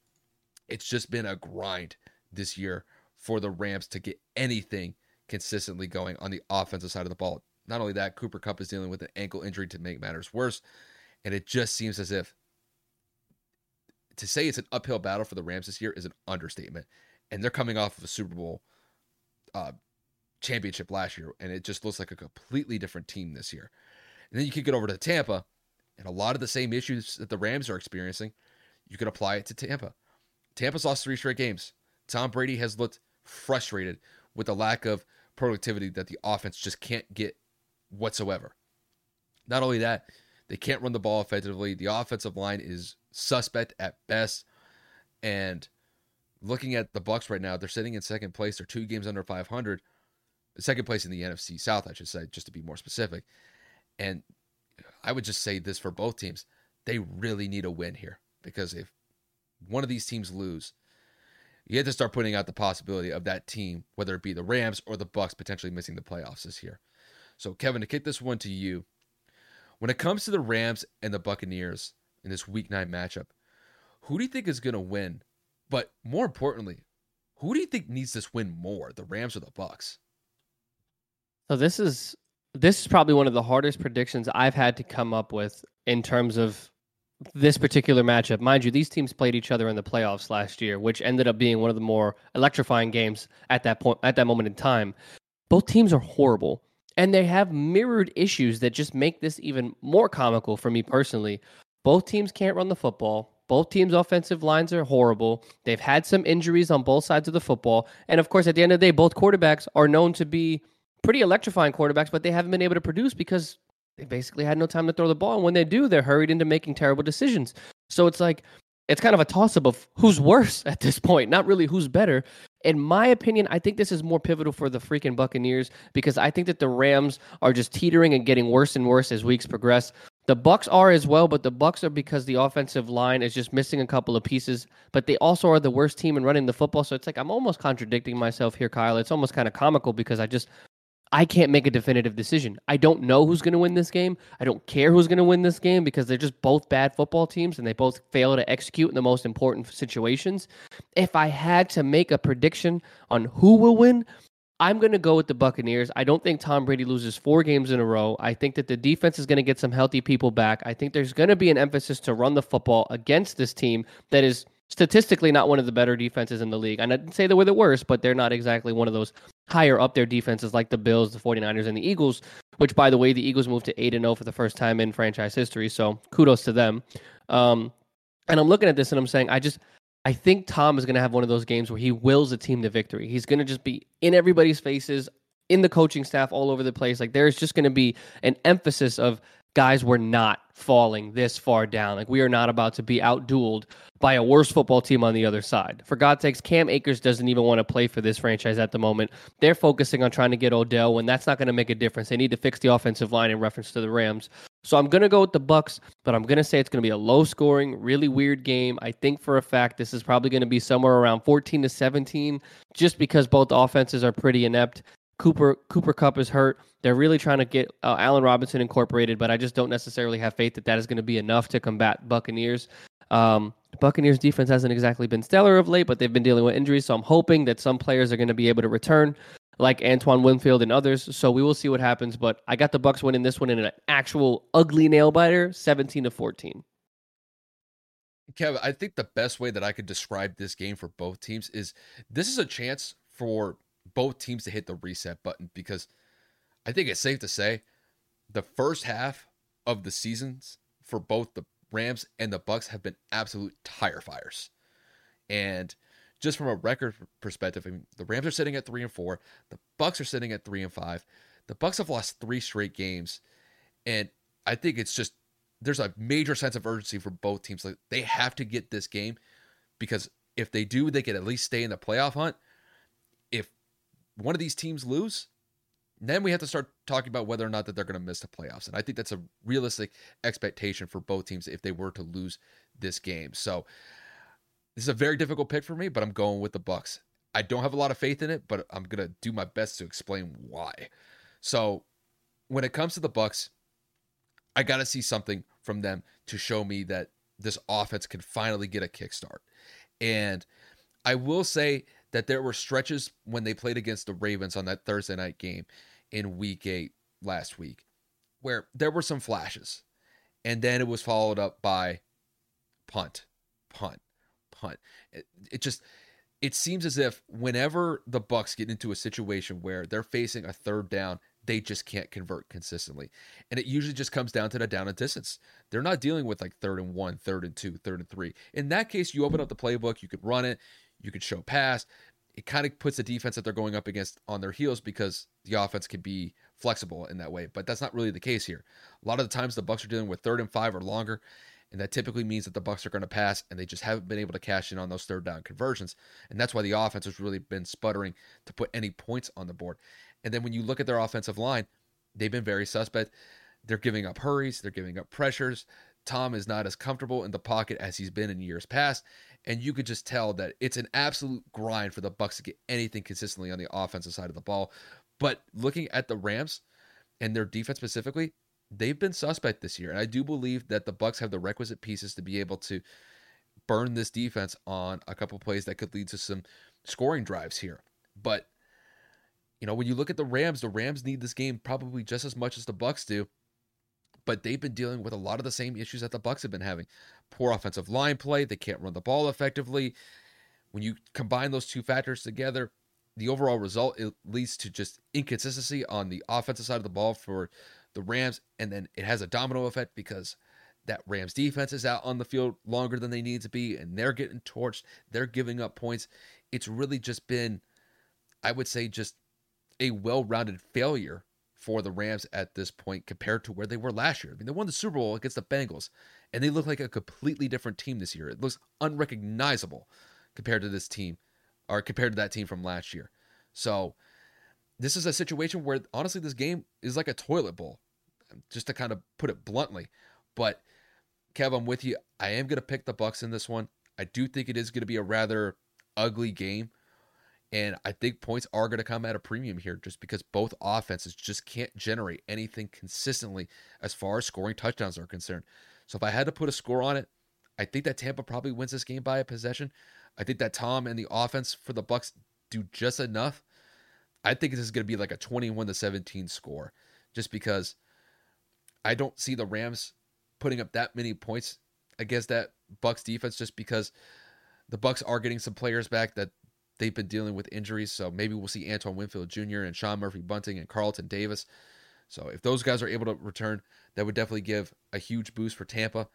it's just been a grind this year for the Rams to get anything consistently going on the offensive side of the ball. Not only that, Cooper Kupp is dealing with an ankle injury to make matters worse. And it just seems as if to say it's an uphill battle for the Rams this year is an understatement. And they're coming off of a Super Bowl uh, championship last year, and it just looks like a completely different team this year. And then you could get over to Tampa, and a lot of the same issues that the Rams are experiencing, you could apply it to Tampa. Tampa's lost three straight games. Tom Brady has looked frustrated with the lack of productivity that the offense just can't get whatsoever. Not only that, they can't run the ball effectively. The offensive line is suspect at best. And looking at the Bucs right now, they're sitting in second place. They're two games under 500. Second place in the NFC South, I should say, just to be more specific. And I would just say this for both teams. They really need a win here because if one of these teams lose, you have to start putting out the possibility of that team, whether it be the Rams or the Bucs, potentially missing the playoffs this year. So, Kevin, to kick this one to you, when it comes to the Rams and the Buccaneers in this Week Nine matchup, who do you think is going to win? But more importantly, who do you think needs this win more, the Rams or the Bucs? So this is this is probably one of the hardest predictions I've had to come up with in terms of this particular matchup. Mind you, these teams played each other in the playoffs last year, which ended up being one of the more electrifying games at that point at that moment in time. Both teams are horrible and they have mirrored issues that just make this even more comical for me personally. Both teams can't run the football. Both teams' offensive lines are horrible. They've had some injuries on both sides of the football. And of course, at the end of the day, both quarterbacks are known to be pretty electrifying quarterbacks, but they haven't been able to produce because they basically had no time to throw the ball. And when they do, they're hurried into making terrible decisions. So it's like, it's kind of a toss up of who's worse *laughs* at this point, not really who's better. In my opinion, I think this is more pivotal for the freaking Buccaneers because I think that the Rams are just teetering and getting worse and worse as weeks progress. The Bucs are as well, but the Bucs are because the offensive line is just missing a couple of pieces. But they also are the worst team in running the football. So it's like I'm almost contradicting myself here, Kyle. It's almost kind of comical because I just I can't make a definitive decision. I don't know who's going to win this game. I don't care who's going to win this game because they're just both bad football teams and they both fail to execute in the most important situations. If I had to make a prediction on who will win, I'm going to go with the Buccaneers. I don't think Tom Brady loses four games in a row. I think that the defense is going to get some healthy people back. I think there's going to be an emphasis to run the football against this team that is statistically not one of the better defenses in the league. And I didn't say they were the worst, but they're not exactly one of those higher up their defenses like the Bills, the 49ers, and the Eagles, which, by the way, the Eagles moved to 8 0 for the first time in franchise history. So kudos to them. Um, and I'm looking at this and I'm saying, I just, I think Tom is going to have one of those games where he wills a team to victory. He's going to just be in everybody's faces, in the coaching staff, all over the place. Like there's just going to be an emphasis of guys, we're not falling this far down. Like we are not about to be outdueled by a worse football team on the other side. For God's sakes, Cam Akers doesn't even want to play for this franchise at the moment. They're focusing on trying to get Odell when that's not going to make a difference. They need to fix the offensive line in reference to the Rams. So I'm going to go with the Bucs, but I'm going to say it's going to be a low scoring, really weird game. I think for a fact this is probably going to be somewhere around 14 to 17 just because both offenses are pretty inept. Cooper Cooper Kupp is hurt. They're really trying to get uh, Allen Robinson incorporated, but I just don't necessarily have faith that that is going to be enough to combat Buccaneers. Um, Buccaneers defense hasn't exactly been stellar of late, but they've been dealing with injuries. So I'm hoping that some players are going to be able to return, like Antoine Winfield and others. So we will see what happens. But I got the Bucs winning this one in an actual ugly nail biter, 17 to 14. Kevin, I think the best way that I could describe this game for both teams is this is a chance for both teams to hit the reset button because I think it's safe to say the first half of the seasons for both the Rams and the Bucs have been absolute tire fires. And just from a record perspective, I mean, the Rams are sitting at three and four. The Bucs are sitting at three and five. The Bucs have lost three straight games, and I think it's just there's a major sense of urgency for both teams. Like they have to get this game because if they do, they can at least stay in the playoff hunt. One of these teams lose, then we have to start talking about whether or not that they're going to miss the playoffs. And I think that's a realistic expectation for both teams if they were to lose this game. So this is a very difficult pick for me, but I'm going with the Bucs. I don't have a lot of faith in it, but I'm going to do my best to explain why. So when it comes to the Bucs, I got to see something from them to show me that this offense can finally get a kickstart. And I will say that there were stretches when they played against the Ravens on that Thursday night game in week eight last week where there were some flashes. And then it was followed up by punt, punt, punt. It, it just it seems as if whenever the Bucs get into a situation where they're facing a third down, they just can't convert consistently. And it usually just comes down to the down and distance. They're not dealing with like third and one, third and two, third and three. In that case, you open up the playbook, you could run it, you could show pass. It kind of puts the defense that they're going up against on their heels because the offense can be flexible in that way. But that's not really the case here. A lot of the times the Bucs are dealing with third and five or longer, and that typically means that the Bucs are going to pass, and they just haven't been able to cash in on those third down conversions, and that's why the offense has really been sputtering to put any points on the board. And then when you look at their offensive line, they've been very suspect. They're giving up hurries, they're giving up pressures. Tom is not as comfortable in the pocket as he's been in years past, and you could just tell that it's an absolute grind for the Bucs to get anything consistently on the offensive side of the ball. But looking at the Rams and their defense specifically, they've been suspect this year, and I do believe that the Bucs have the requisite pieces to be able to burn this defense on a couple plays that could lead to some scoring drives here. But you know, when you look at the Rams, the Rams need this game probably just as much as the Bucs do. But they've been dealing with a lot of the same issues that the Bucs have been having. Poor offensive line play, they can't run the ball effectively. When you combine those two factors together, the overall result it leads to just inconsistency on the offensive side of the ball for the Rams, and then it has a domino effect because that Rams defense is out on the field longer than they need to be, and they're getting torched. They're giving up points. It's really just been, I would say, just a well-rounded failure for the Rams at this point compared to where they were last year. I mean, they won the Super Bowl against the Bengals, and they look like a completely different team this year. It looks unrecognizable compared to this team, or compared to that team from last year. So, this is a situation where honestly, this game is like a toilet bowl, just to kind of put it bluntly. But Kev, I'm with you. I am going to pick the Bucs in this one. I do think it is going to be a rather ugly game. And I think points are going to come at a premium here just because both offenses just can't generate anything consistently as far as scoring touchdowns are concerned. So if I had to put a score on it, I think that Tampa probably wins this game by a possession. I think that Tom and the offense for the Bucs do just enough. I think this is going to be like a 21 to 17 score just because I don't see the Rams putting up that many points against that Bucs defense just because the Bucs are getting some players back that they've been dealing with injuries. So maybe we'll see Antoine Winfield Jr. and Sean Murphy Bunting and Carlton Davis. So if those guys are able to return, that would definitely give a huge boost for Tampa.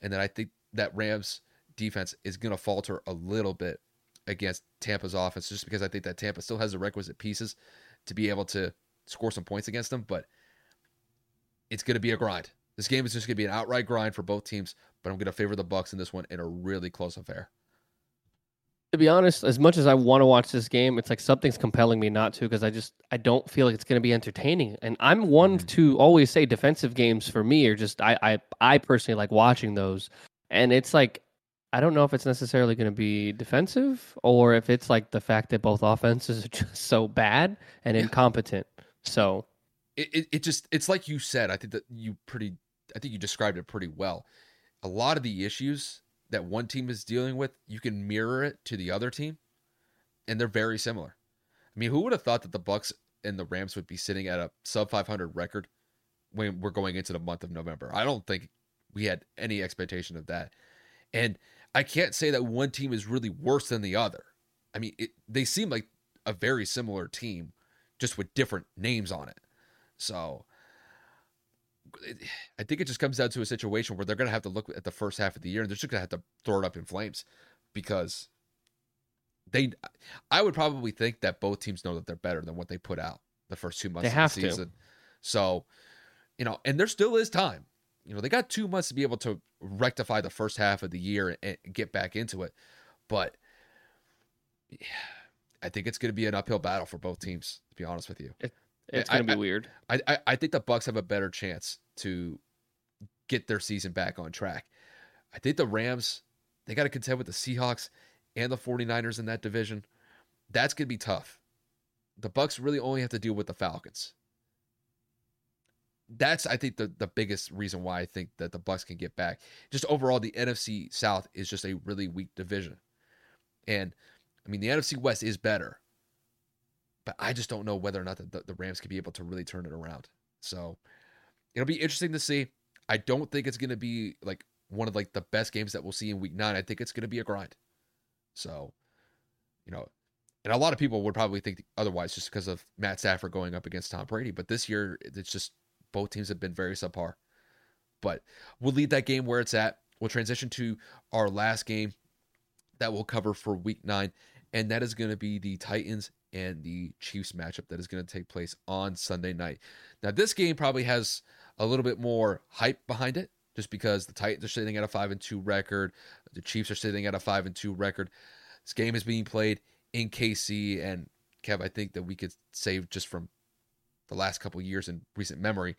And then I think that Rams defense is going to falter a little bit against Tampa's offense just because I think that Tampa still has the requisite pieces to be able to score some points against them. But it's going to be a grind. This game is just going to be an outright grind for both teams, but I'm going to favor the Bucs in this one in a really close affair to be honest, as much as I want to watch this game, it's like something's compelling me not to because I just I don't feel like it's going to be entertaining. And I'm one mm-hmm. to always say defensive games for me are just I I I personally like watching those. And it's like I don't know if it's necessarily going to be defensive or if it's like the fact that both offenses are *laughs* just so bad and yeah. incompetent. So it, it it just it's like you said. I think that you pretty I think you described it pretty well. A lot of the issues that one team is dealing with, you can mirror it to the other team, and they're very similar. I mean, who would have thought that the Bucs and the Rams would be sitting at a sub 500 record when we're going into the month of November? I don't think we had any expectation of that. And I can't say that one team is really worse than the other. I mean, it, they seem like a very similar team, just with different names on it. So I think it just comes down to a situation where they're going to have to look at the first half of the year and they're just going to have to throw it up in flames because they. I would probably think that both teams know that they're better than what they put out the first two months they of the season. To. So, you know, and there still is time. You know, they got two months to be able to rectify the first half of the year and get back into it. But yeah, *sighs* I think it's going to be an uphill battle for both teams, to be honest with you. It, It's going to be weird. I, I I think the Bucs have a better chance to get their season back on track. I think the Rams they got to contend with the Seahawks and the 49ers in that division. That's going to be tough. The Bucs really only have to deal with the Falcons. That's I think the the biggest reason why I think that the Bucs can get back. Just overall the NFC South is just a really weak division. And I mean the NFC West is better. But I just don't know whether or not the, the Rams can be able to really turn it around. So it'll be interesting to see. I don't think it's going to be like one of like the best games that we'll see in week 9. I think it's going to be a grind. So, you know, and a lot of people would probably think otherwise just because of Matt Stafford going up against Tom Brady. But this year, it's just both teams have been very subpar. But we'll leave that game where it's at. We'll transition to our last game that we'll cover for week nine, and that is going to be the Titans and the Chiefs matchup that is going to take place on Sunday night. Now, this game probably has a little bit more hype behind it just because the Titans are sitting at a 5 and 2 record, the Chiefs are sitting at a 5 and 2 record. This game is being played in KC and Kev, I think that we could say just from the last couple years in recent memory,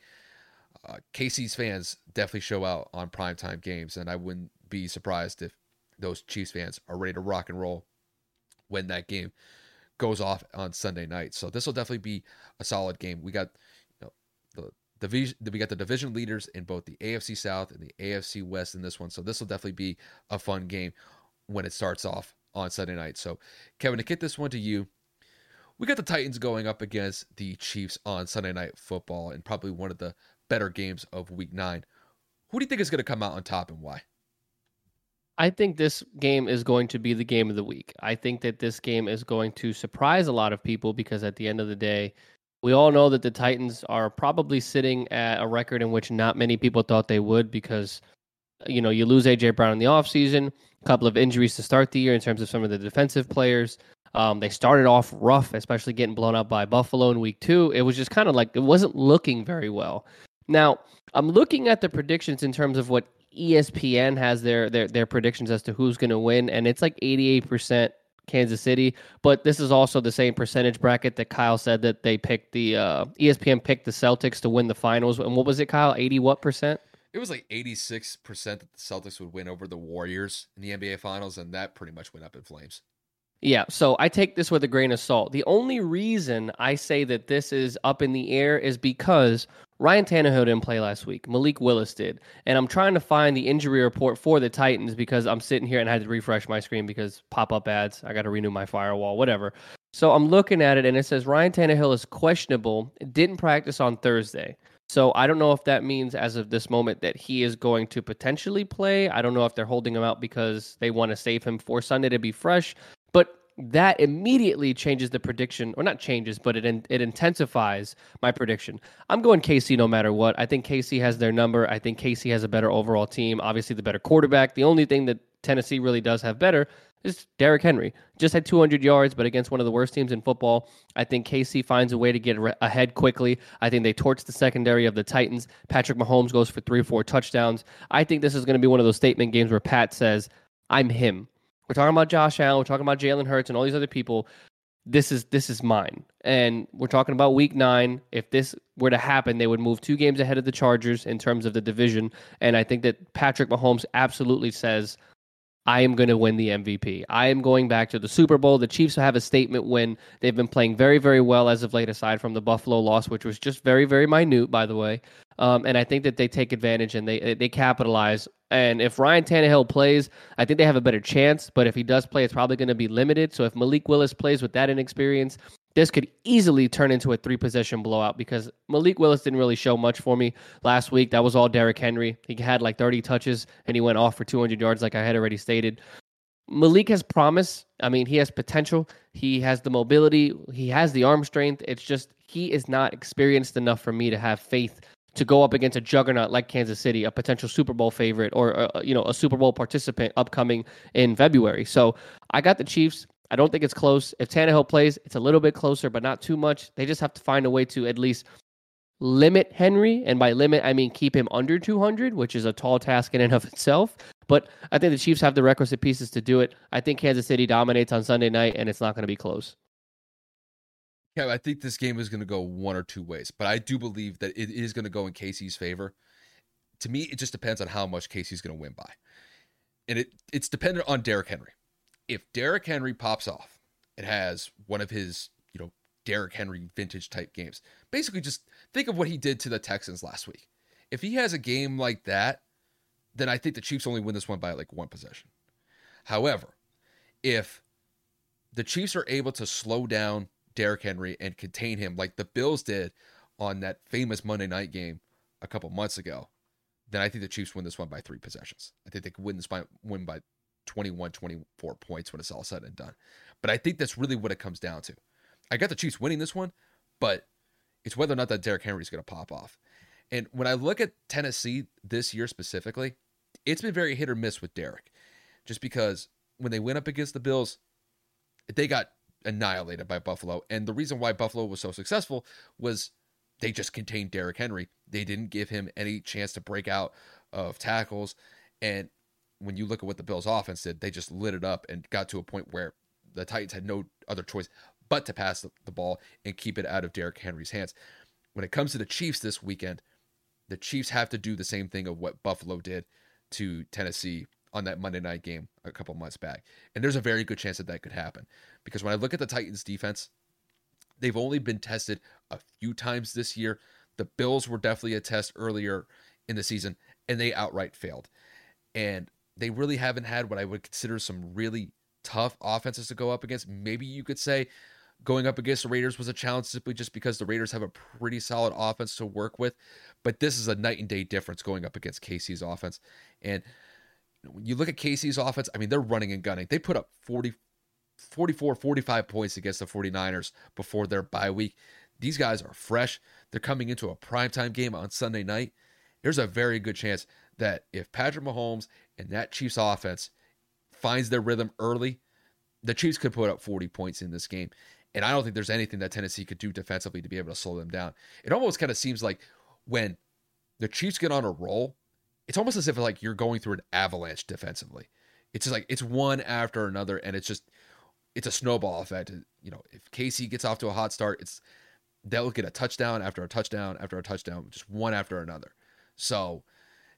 uh, KC's fans definitely show out on primetime games, and I wouldn't be surprised if those Chiefs fans are ready to rock and roll when that game goes off on Sunday night. So this will definitely be a solid game. We got you know, the division we got the division leaders in both the AFC South and the AFC West in this one. So this will definitely be a fun game when it starts off on Sunday night. So Kevin, to get this one to you, we got the Titans going up against the Chiefs on Sunday night football and probably one of the better games of week 9. Who do you think is going to come out on top and why? I think this game is going to be the game of the week. I think that this game is going to surprise a lot of people because at the end of the day, we all know that the Titans are probably sitting at a record in which not many people thought they would because you know, you lose AJ Brown in the offseason, a couple of injuries to start the year in terms of some of the defensive players. Um, they started off rough, especially getting blown up by Buffalo in week two. It was just kind of like it wasn't looking very well. Now, I'm looking at the predictions in terms of what ESPN has their their their predictions as to who's going to win, and it's like 88% Kansas City. But this is also the same percentage bracket that Kyle said that they picked the uh, ESPN picked the Celtics to win the finals. And what was it, Kyle? 80 what percent? It was like 86% that the Celtics would win over the Warriors in the NBA Finals, and that pretty much went up in flames. Yeah, so I take this with a grain of salt. The only reason I say that this is up in the air is because Ryan Tannehill didn't play last week. Malik Willis did. And I'm trying to find the injury report for the Titans because I'm sitting here and I had to refresh my screen because pop up ads. I got to renew my firewall, whatever. So I'm looking at it and it says Ryan Tannehill is questionable, didn't practice on Thursday. So I don't know if that means as of this moment that he is going to potentially play. I don't know if they're holding him out because they want to save him for Sunday to be fresh. But that immediately changes the prediction, or not changes, but it it intensifies my prediction. I'm going KC no matter what. I think KC has their number. I think KC has a better overall team. Obviously, the better quarterback. The only thing that Tennessee really does have better is Derrick Henry. Just had 200 yards, but against one of the worst teams in football. I think KC finds a way to get ahead quickly. I think they torch the secondary of the Titans. Patrick Mahomes goes for three or four touchdowns. I think this is going to be one of those statement games where Pat says, I'm him. We're talking about Josh Allen. We're talking about Jalen Hurts and all these other people. This is this is mine, and we're talking about Week Nine. If this were to happen, they would move two games ahead of the Chargers in terms of the division. And I think that Patrick Mahomes absolutely says, "I am going to win the MVP. I am going back to the Super Bowl." The Chiefs have a statement win. They've been playing very, very well as of late, aside from the Buffalo loss, which was just very, very minute, by the way. Um, and I think that they take advantage and they they capitalize and if Ryan Tannehill plays, I think they have a better chance. But if he does play, it's probably going to be limited. So if Malik Willis plays with that inexperience, this could easily turn into a three possession blowout because Malik Willis didn't really show much for me last week. That was all Derrick Henry. He had like 30 touches and he went off for 200 yards, like I had already stated. Malik has promise. I mean, he has potential. He has the mobility. He has the arm strength. It's just he is not experienced enough for me to have faith to go up against a juggernaut like Kansas City, a potential Super Bowl favorite, or uh, you know a Super Bowl participant upcoming in February. So I got the Chiefs. I don't think it's close. If Tannehill plays, it's a little bit closer, but not too much. They just have to find a way to at least limit Henry, and by limit I mean keep him under 200, which is a tall task in and of itself. But I think the Chiefs have the requisite pieces to do it. I think Kansas City dominates on Sunday night, and it's not going to be close. Yeah, I think this game is going to go one or two ways, but I do believe that it is going to go in KC's favor. To me, it just depends on how much KC's going to win by, and it it's dependent on Derrick Henry. If Derrick Henry pops off and has one of his you know Derrick Henry vintage type games, basically just think of what he did to the Texans last week. If he has a game like that, then I think the Chiefs only win this one by like one possession. However, if the Chiefs are able to slow down Derrick Henry and contain him like the Bills did on that famous Monday night game a couple months ago, then I think the Chiefs win this one by three possessions. I think they could win this by win by 21, 24 points when it's all said and done. But I think that's really what it comes down to. I got the Chiefs winning this one, but it's whether or not that Derrick Henry is going to pop off. And when I look at Tennessee this year specifically, it's been very hit or miss with Derrick. Just because when they went up against the Bills, they got annihilated by Buffalo. And the reason why Buffalo was so successful was they just contained Derrick Henry. They didn't give him any chance to break out of tackles. And when you look at what the Bills offense did, they just lit it up and got to a point where the Titans had no other choice but to pass the, ball and keep it out of Derrick Henry's hands. When it comes to the Chiefs this weekend, the Chiefs have to do the same thing of what Buffalo did to Tennessee on that Monday night game a couple months back. And there's a very good chance that that could happen because when I look at the Titans defense, they've only been tested a few times this year. The Bills were definitely a test earlier in the season and they outright failed. And they really haven't had what I would consider some really tough offenses to go up against. Maybe you could say going up against the Raiders was a challenge simply just because the Raiders have a pretty solid offense to work with. But this is a night and day difference going up against KC's offense. And when you look at KC's offense, I mean, they're running and gunning. They put up 40, 44, 45 points against the 49ers before their bye week. These guys are fresh. They're coming into a primetime game on Sunday night. There's a very good chance that if Patrick Mahomes and that Chiefs offense finds their rhythm early, the Chiefs could put up 40 points in this game. And I don't think there's anything that Tennessee could do defensively to be able to slow them down. It almost kind of seems like when the Chiefs get on a roll, it's almost as if like you're going through an avalanche defensively. It's just like it's one after another, and it's just it's a snowball effect. You know, if KC gets off to a hot start, it's they'll get a touchdown after a touchdown after a touchdown, just one after another. So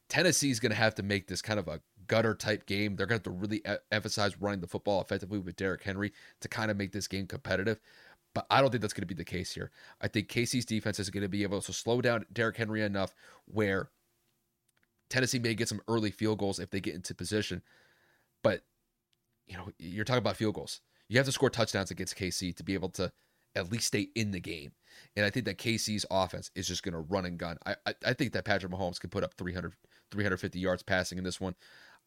Tennessee's going to have to make this kind of a gutter type game. They're going to have to really e- emphasize running the football effectively with Derrick Henry to kind of make this game competitive. But I don't think that's going to be the case here. I think KC's defense is going to be able to slow down Derrick Henry enough where Tennessee may get some early field goals if they get into position. But, you know, you're talking about field goals. You have to score touchdowns against KC to be able to at least stay in the game. And I think that KC's offense is just going to run and gun. I, I, I think that Patrick Mahomes can put up 300, 350 yards passing in this one.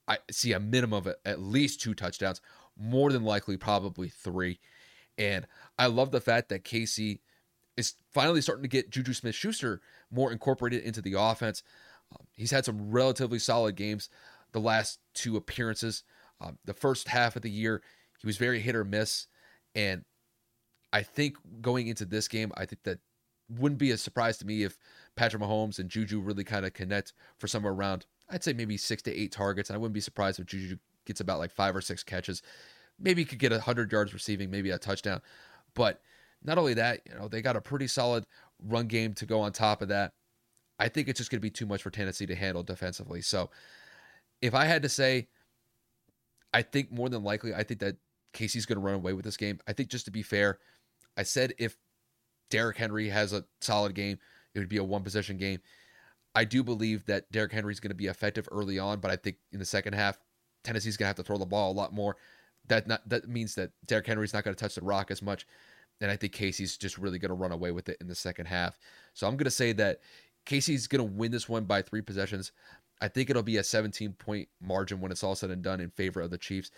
I see a minimum of at least two touchdowns, more than likely, probably three. And I love the fact that KC is finally starting to get Juju Smith Schuster more incorporated into the offense. Um, he's had some relatively solid games the last two appearances. Um, the first half of the year, he was very hit or miss. And I think going into this game, I think that wouldn't be a surprise to me if Patrick Mahomes and Juju really kind of connect for somewhere around, I'd say maybe six to eight targets. And I wouldn't be surprised if Juju gets about like five or six catches. Maybe he could get 100 yards receiving, maybe a touchdown. But not only that, you know, they got a pretty solid run game to go on top of that. I think it's just going to be too much for Tennessee to handle defensively. So if I had to say, I think more than likely, I think that KC's going to run away with this game. I think just to be fair, I said if Derrick Henry has a solid game, it would be a one possession game. I do believe that Derrick Henry is going to be effective early on, but I think in the second half, Tennessee's going to have to throw the ball a lot more. That not, that means that Derrick Henry's not going to touch the rock as much, and I think KC's just really going to run away with it in the second half. So I'm going to say that KC's going to win this one by three possessions. I think it'll be a 17 point margin when it's all said and done in favor of the Chiefs.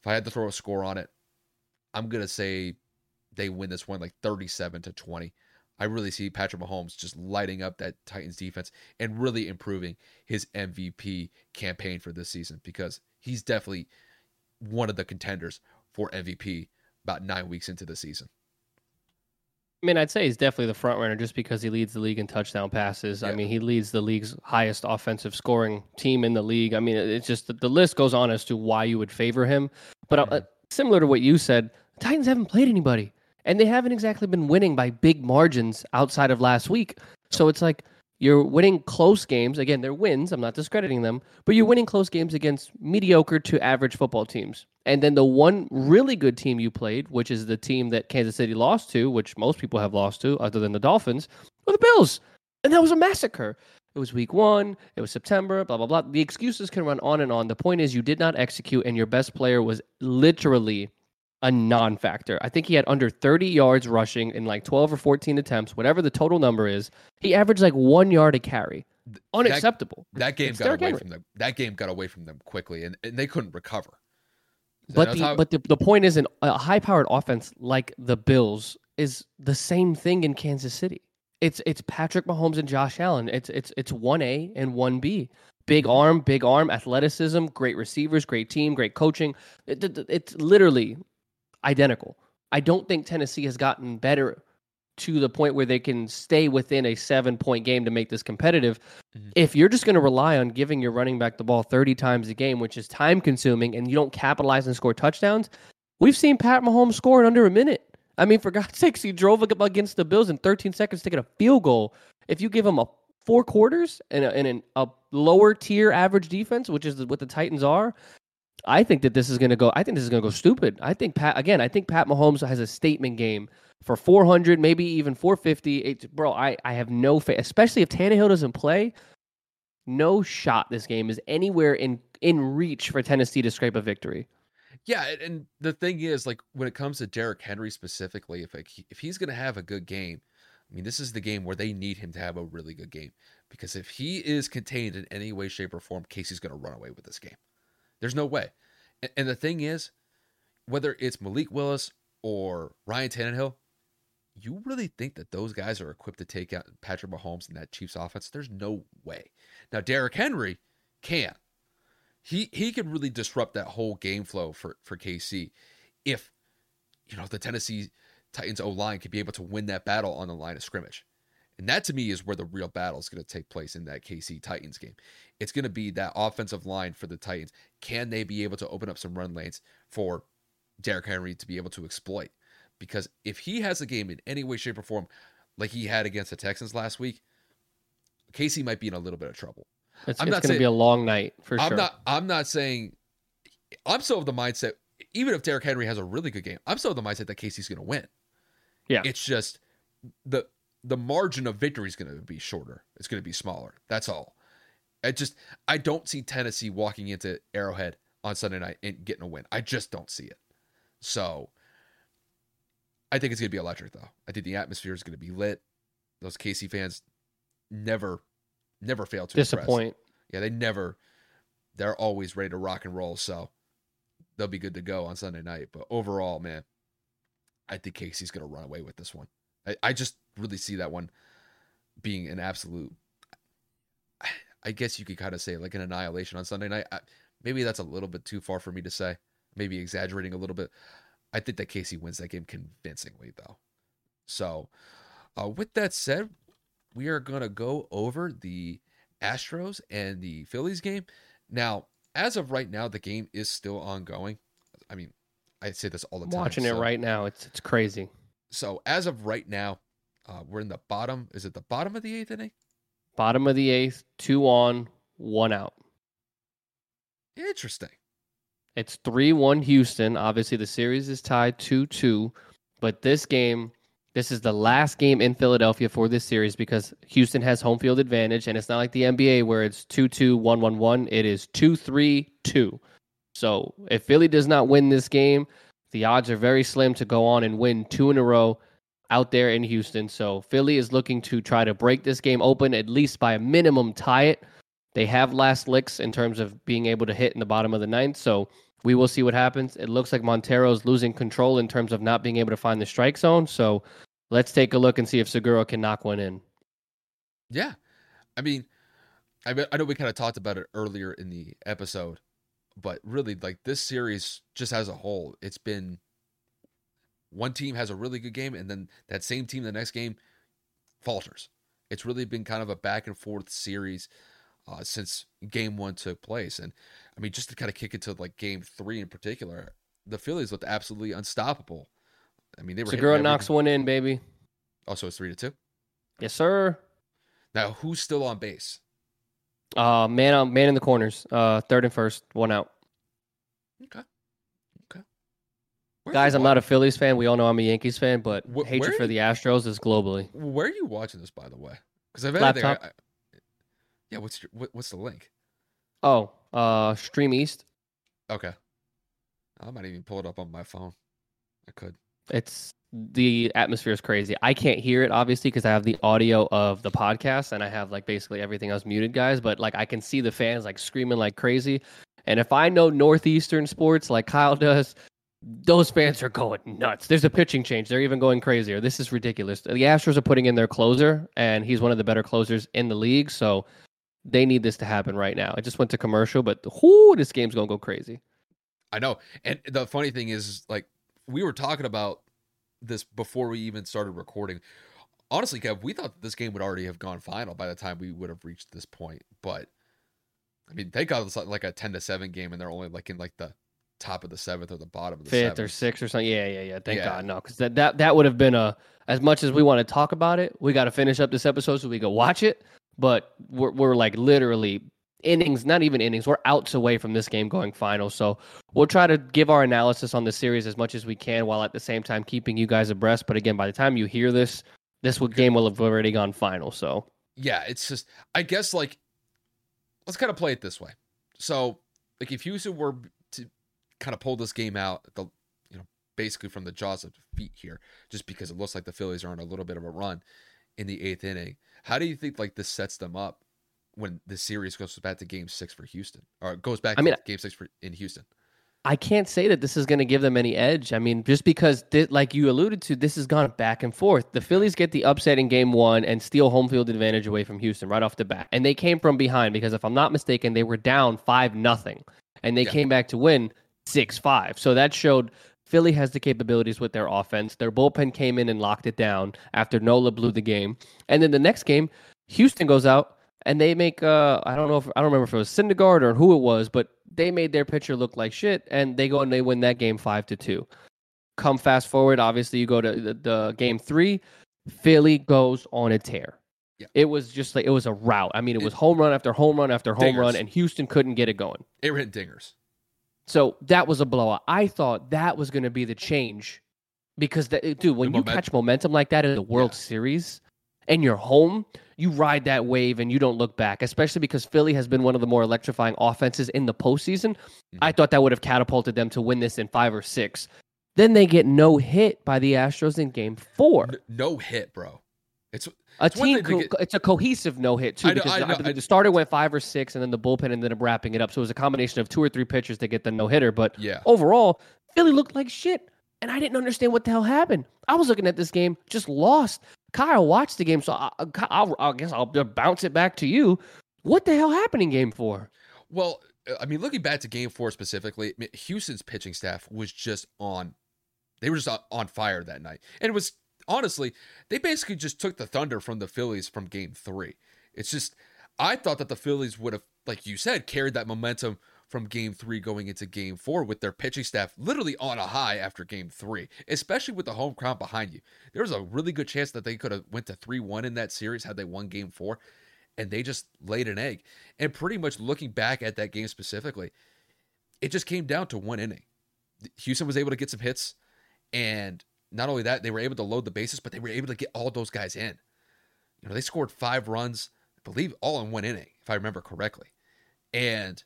If I had to throw a score on it, I'm going to say they win this one like 37 to 20. I really see Patrick Mahomes just lighting up that Titans defense and really improving his MVP campaign for this season because he's definitely one of the contenders for MVP about nine weeks into the season. I mean, I'd say he's definitely the front runner just because he leads the league in touchdown passes. Yeah. I mean, he leads the league's highest offensive scoring team in the league. I mean, it's just the list goes on as to why you would favor him. But uh, mm-hmm. uh, similar to what you said, the Titans haven't played anybody. and they haven't exactly been winning by big margins outside of last week. So it's like you're winning close games. Again, they're wins. I'm not discrediting them, but you're winning close games against mediocre to average football teams. And then the one really good team you played, which is the team that Kansas City lost to, which most people have lost to, other than the Dolphins, were the Bills. And that was a massacre. It was week one. It was September, blah, blah, blah. The excuses can run on and on. The point is, you did not execute, and your best player was literally a non factor. I think he had under 30 yards rushing in like 12 or 14 attempts, whatever the total number is. He averaged like one yard a carry. Unacceptable. That, that game it's got away Henry. from them. That game got away from them quickly, and, and they couldn't recover. but the, how... but the, the point is, an, a high powered offense like the Bills is the same thing in Kansas City. It's it's Patrick Mahomes and Josh Allen. It's it's it's one A and one B. Big arm, big arm, athleticism, great receivers, great team, great coaching. It, it, it's literally identical. I don't think Tennessee has gotten better to the point where they can stay within a seven point game to make this competitive. Mm-hmm. If you're just going to rely on giving your running back the ball 30 times a game, which is time consuming, and you don't capitalize and score touchdowns, we've seen Pat Mahomes score in under a minute. I mean, for God's *laughs* sakes, he drove against the Bills in 13 seconds to get a field goal. If you give him a four quarters and, a, and an, a lower tier average defense, which is what the Titans are, I think that this is going to go. I think this is going to go stupid. I think Pat again. I think Pat Mahomes has a statement game for 400, maybe even 450. It's, bro, I I have no faith, especially if Tannehill doesn't play. No shot. This game is anywhere in in reach for Tennessee to scrape a victory. Yeah, and the thing is, like when it comes to Derrick Henry specifically, if like, if he's going to have a good game, I mean, this is the game where they need him to have a really good game because if he is contained in any way, shape, or form, KC's going to run away with this game. There's no way. And, and the thing is, whether it's Malik Willis or Ryan Tannehill, you really think that those guys are equipped to take out Patrick Mahomes and that Chiefs offense? There's no way. Now, Derrick Henry can. He he could really disrupt that whole game flow for for KC if you know the Tennessee Titans O line could be able to win that battle on the line of scrimmage. And that to me is where the real battle is going to take place in that KC Titans game. It's going to be that offensive line for the Titans. Can they be able to open up some run lanes for Derrick Henry to be able to exploit? Because if he has a game in any way, shape, or form like he had against the Texans last week, KC might be in a little bit of trouble. It's, I'm it's not going to be a long night for I'm sure. Not, I'm not saying. I'm still of the mindset. Even if Derrick Henry has a really good game, I'm still of the mindset that KC's going to win. Yeah, it's just the the margin of victory is going to be shorter. It's going to be smaller. That's all. I just I don't see Tennessee walking into Arrowhead on Sunday night and getting a win. I just don't see it. So I think it's going to be electric though. I think the atmosphere is going to be lit. Those KC fans never never fail to disappoint. Impress. Yeah, they never they're always ready to rock and roll, so they'll be good to go on Sunday night. But overall, man, I think KC's going to run away with this one. I, I just really see that one being an absolute. I guess you could kind of say like an annihilation on Sunday night. I, maybe that's a little bit too far for me to say. Maybe exaggerating a little bit. I think that KC wins that game convincingly, though. So, uh, with that said, we are going to go over the Astros and the Phillies game. Now, as of right now, the game is still ongoing. I mean, I say this all the time. Watching so. it right now, it's it's crazy. So as of right now, uh, we're in the bottom. Is it the bottom of the eighth inning? Bottom of the eighth, two on, one out. Interesting. It's 3 1 Houston. Obviously, the series is tied 2 2. But this game, this is the last game in Philadelphia for this series because Houston has home field advantage. And it's not like the NBA where it's 2 2 1 1 1. It is 2 3 2. So if Philly does not win this game, the odds are very slim to go on and win two in a row out there in Houston. So Philly is looking to try to break this game open, at least by a minimum tie it. They have last licks in terms of being able to hit in the bottom of the ninth. So we will see what happens. It looks like Montero's losing control in terms of not being able to find the strike zone. So let's take a look and see if Segura can knock one in. Yeah. I mean, I, I know we kind of talked about it earlier in the episode but really like this series just as a whole it's been one team has a really good game and then that same team the next game falters it's really been kind of a back and forth series uh, since game one took place and i mean just to kind of kick into like game three in particular the phillies looked absolutely unstoppable I mean, they were. Segura hitting knocks one in, baby. Also, it's three to two. Yes, sir. Now, who's still on base? Uh, man, on man in the corners. Uh, third and first, one out. Okay. Where Guys, I'm not a Phillies fan. We all know I'm a Yankees fan, but Wh- hatred for you- the Astros is globally. Where are you watching this, by the way? Because I've I, Laptop. I, yeah. What's your, what, what's the link? Oh, uh, Stream East. Okay. I might even pull it up on my phone. I could. It's the atmosphere is crazy. I can't hear it obviously because I have the audio of the podcast and I have like basically everything else muted, guys. But like I can see the fans like screaming like crazy. And if I know northeastern sports like Kyle does, those fans are going nuts. There's a pitching change. They're even going crazier. This is ridiculous. The Astros are putting in their closer, and he's one of the better closers in the league. So they need this to happen right now. I just went to commercial, but whoo, this game's gonna go crazy. I know. And the funny thing is, like, we were talking about this before we even started recording. Honestly, Kev, we thought this game would already have gone final by the time we would have reached this point. But I mean, they got like a ten to seven game, and they're only like in like the top of the seventh or the bottom of the fifth seventh. or sixth or something. Yeah, yeah, yeah. Thank Yeah. God, no, because that, that that would have been a as much as we want to talk about it. We got to finish up this episode so we can watch it. But we're we're like literally innings, not even innings. We're outs away from this game going final. So we'll try to give our analysis on the series as much as we can, while at the same time keeping you guys abreast. But again, by the time you hear this, this game will have already gone final. So yeah, it's just I guess like let's kind of play it this way. So like if Houston were kind of pull this game out, the you know basically from the jaws of defeat here, just because it looks like the Phillies are on a little bit of a run in the eighth inning. How do you think like this sets them up when the series goes back to Game Six for Houston, or goes back I mean, to Game Six for in Houston? I can't say that this is going to give them any edge. I mean, just because, thi- like you alluded to, this has gone back and forth. The Phillies get the upset in game one and steal home field advantage away from Houston right off the bat. And they came from behind because, if I'm not mistaken, they were down 5 nothing, And they Yeah. came back to win 6 5. So that showed Philly has the capabilities with their offense. Their bullpen came in and locked it down after Nola blew the game. And then the next game, Houston goes out and they make uh I don't know if I don't remember if it was Syndergaard or who it was, but they made their pitcher look like shit, and they go and they win that game five to two. Come fast forward, obviously you go to the, the game three, Philly goes on a tear. Yeah. It was just like it was a rout. I mean, it was home run after home run after home run, and Houston couldn't get it going. They were hitting dingers. So that was a blowout. I thought that was going to be the change because, that, dude, when The you catch momentum like that in the World Yeah. Series and you're home, you ride that wave and you don't look back, especially because Philly has been one of the more electrifying offenses in the postseason. I Mhm. thought that would have catapulted them to win this in five or six. Then they get no hit by the Astros in game four. N- no hit, bro. It's A It's team, co- get- it's a cohesive no hit too I know- because I know, believe I- the starter went five or six, and then the bullpen ended up wrapping it up. So it was a combination of two or three pitchers to get the no hitter. But yeah. overall, Philly looked like shit, and I didn't understand what the hell happened. I was looking at this game, just lost. Kyle watched the game, so I, I'll, I guess I'll bounce it back to you. What the hell happened in Game Four? Well, I mean, looking back to Game Four specifically, Houston's pitching staff was just on. They were just on fire that night, and it was honestly they basically just took the thunder from the Phillies from Game Three. It's just I thought that the Phillies would have, like you said, carried that momentum from Game Three going into Game Four with their pitching staff literally on a high after Game Three, especially with the home crowd behind you. There was a really good chance that they could have went to three one in that series had they won Game Four and they just laid an egg. And pretty much looking back at that game specifically, it just came down to one inning. Houston was able to get some hits, and not only that, they were able to load the bases, but they were able to get all those guys in. You know, they scored five runs, I believe, all in one inning, if I remember correctly. And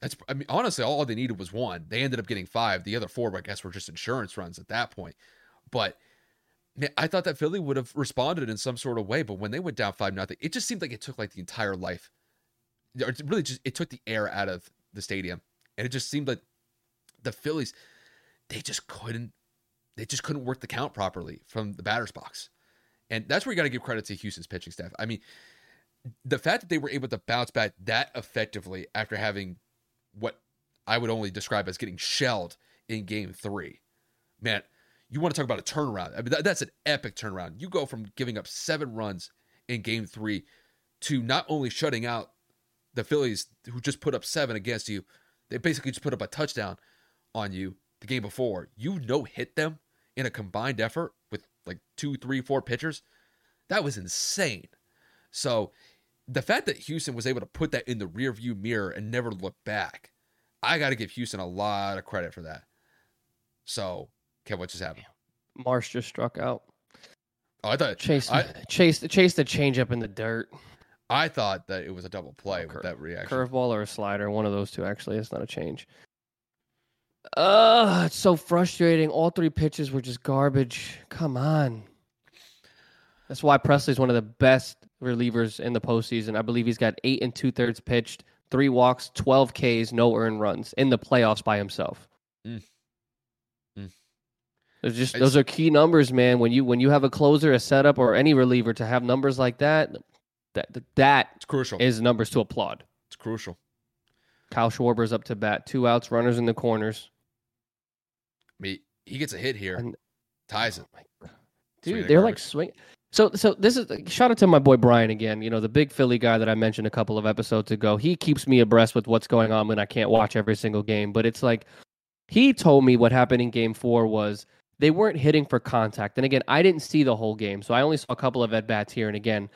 that's, I mean, honestly, all they needed was one. They ended up getting five. The other four, I guess, were just insurance runs at that point. But man, I thought that Philly would have responded in some sort of way, but when they went down five nothing, it just seemed like it took like the entire life. or really just it took the air out of the stadium, and it just seemed like the Phillies they just couldn't they just couldn't work the count properly from the batter's box, and that's where you got to give credit to Houston's pitching staff. I mean, the fact that they were able to bounce back that effectively after having what I would only describe as getting shelled in Game Three, man, you want to talk about a turnaround. I mean, that, that's an epic turnaround. You go from giving up seven runs in game three to not only shutting out the Phillies, who just put up seven against you, they basically just put up a touchdown on you the game before. You no hit them in a combined effort with like two, three, four pitchers, that was insane. So the fact that Houston was able to put that in the rearview mirror and never look back, I got to give Houston a lot of credit for that. So, Kev, what just happened? Marsh just struck out. Oh, I thought Chase I, chased chased the changeup in the dirt. I thought that it was a double play Cur- with that reaction. Curveball or a slider, one of those two actually. It's not a change. Uh, it's so frustrating. All three pitches were just garbage. Come on. That's why Pressly's one of the best relievers in the postseason. I believe he's got eight and two thirds pitched, three walks, twelve Ks, no earned runs in the playoffs by himself. Mm. Mm. Those just those are key numbers, man. When you when you have a closer, a setup, or any reliever to have numbers like that, that that It's crucial. is numbers to applaud. it's crucial. Kyle Schwarber's up to bat, two outs, runners in the corners. Mean, he gets a hit here, And- ties it. My God. Swing Dude, they're like swing. So, so this is shout out to my boy Brian again. You know the big Philly guy that I mentioned a couple of episodes ago. He keeps me abreast with what's going on when I can't watch every single game. But it's like he told me what happened in Game Four was they weren't hitting for contact. And again, I didn't see the whole game, so I only saw a couple of at bats here and again.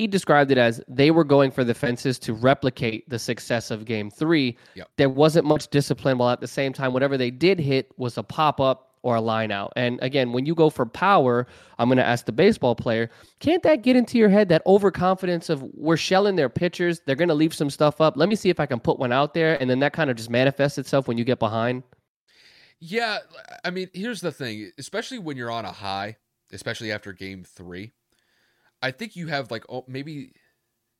He described it as they were going for the fences to replicate the success of Game Three. Yep. There wasn't much discipline, while at the same time, whatever they did hit was a pop up or a line out. And again, when you go for power, I'm going to ask the baseball player, can't that get into your head that overconfidence of we're shelling their pitchers, they're going to leave some stuff up. Let me see if I can put one out there and then that kind of just manifests itself when you get behind. Yeah, I mean, here's the thing, especially when you're on a high, especially after game 3. I think you have like oh, maybe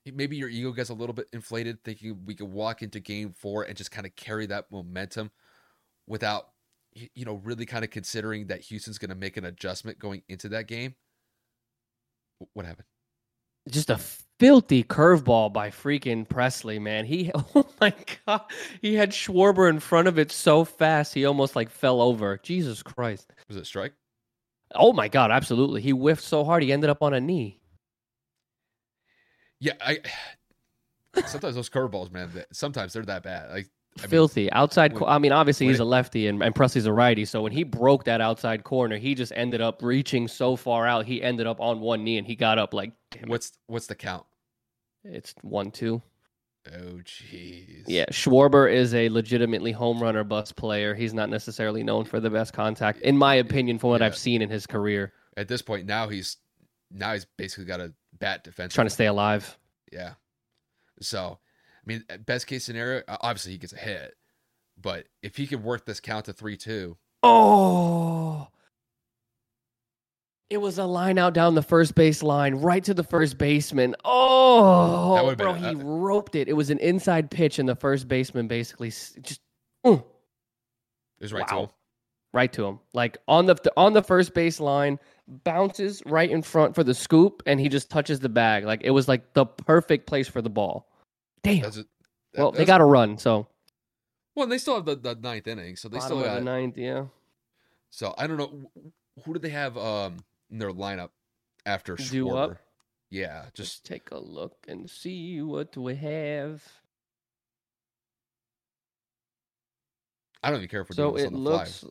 maybe your ego gets a little bit inflated thinking we could walk into game 4 and just kind of carry that momentum without you know really kind of considering that Houston's going to make an adjustment going into that game. What happened? Just a filthy curveball by freaking Pressly, man. He *laughs* oh my god, he had Schwarber in front of it so fast he almost like fell over. Jesus Christ. Was it a strike? Oh my god, absolutely. He whiffed so hard he ended up on a knee. Yeah, I *sighs* sometimes those curveballs, man, that- sometimes they're that bad. Like I mean, filthy outside. when- I mean, obviously he's it- a lefty and, and Pressly's a righty. So when he broke that outside corner, he just ended up reaching so far out. He ended up on one knee and he got up like, what's what's the count? it's one two. Oh jeez. Yeah, Schwarber is a legitimately home run or bust player. He's not necessarily known for the best contact, in my opinion, from what Yeah. I've seen in his career. At this point now he's now he's basically got a bat defense. Trying to stay alive. Yeah. So, I mean, best case scenario, uh, obviously he gets a hit, but if he could work this count to three two, Oh. It was a line out down the first base line, right to the first baseman. Oh, bro, been- he uh, roped it. It was an inside pitch, and the first baseman basically just mm, it was right Wow. to him. Right to him, like on the on the first base line, bounces right in front for the scoop, and he just touches the bag. Like it was like the perfect place for the ball. Damn. That's it. that- well, they got to run, so well. and They still have the, the ninth inning, so they bottom still got. the ninth, yeah. So I don't know who do they have um in their lineup after Schwarber. Yeah, Just just take a look and see what we have. I don't even care if we're So doing this it on the looks fly.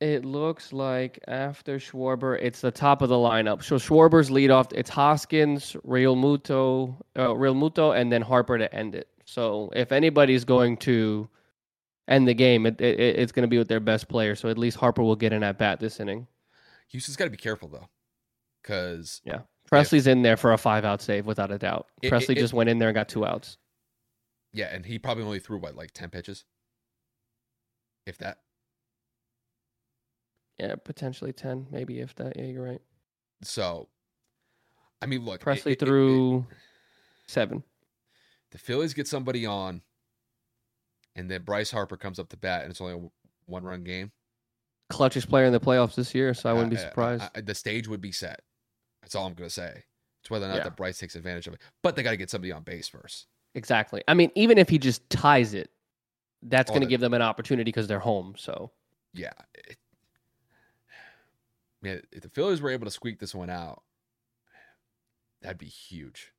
It looks like after Schwarber, it's the top of the lineup. So Schwarber's lead off. It's Hoskins, Realmuto, uh, Realmuto, and then Harper to end it. So if anybody's going to end the game, it, it, it's going to be with their best player. So at least Harper will get an at bat this inning. Houston's got to be careful though, because Yeah, Pressly's in there for a five out save without a doubt. It- Pressly it- just went in there and got two outs. yeah, and he probably only threw what like ten pitches, if that. Yeah, potentially ten, maybe if that. Yeah, you're right. So, I mean, look, it- Pressly it- it- threw seven. the Phillies get somebody on, and then Bryce Harper comes up to bat, and it's only a one run game. Clutchest player in the playoffs this year, so I wouldn't be I- I- surprised. I- the stage would be set. That's all I'm going to say. It's whether or not Yeah. that Bryce takes advantage of it. But they got to get somebody on base first. Exactly. I mean, even if he just ties it, that's Oh, going to give them an opportunity because they're home. So Yeah. Man, if the Phillies were able to squeak this one out, that'd be huge.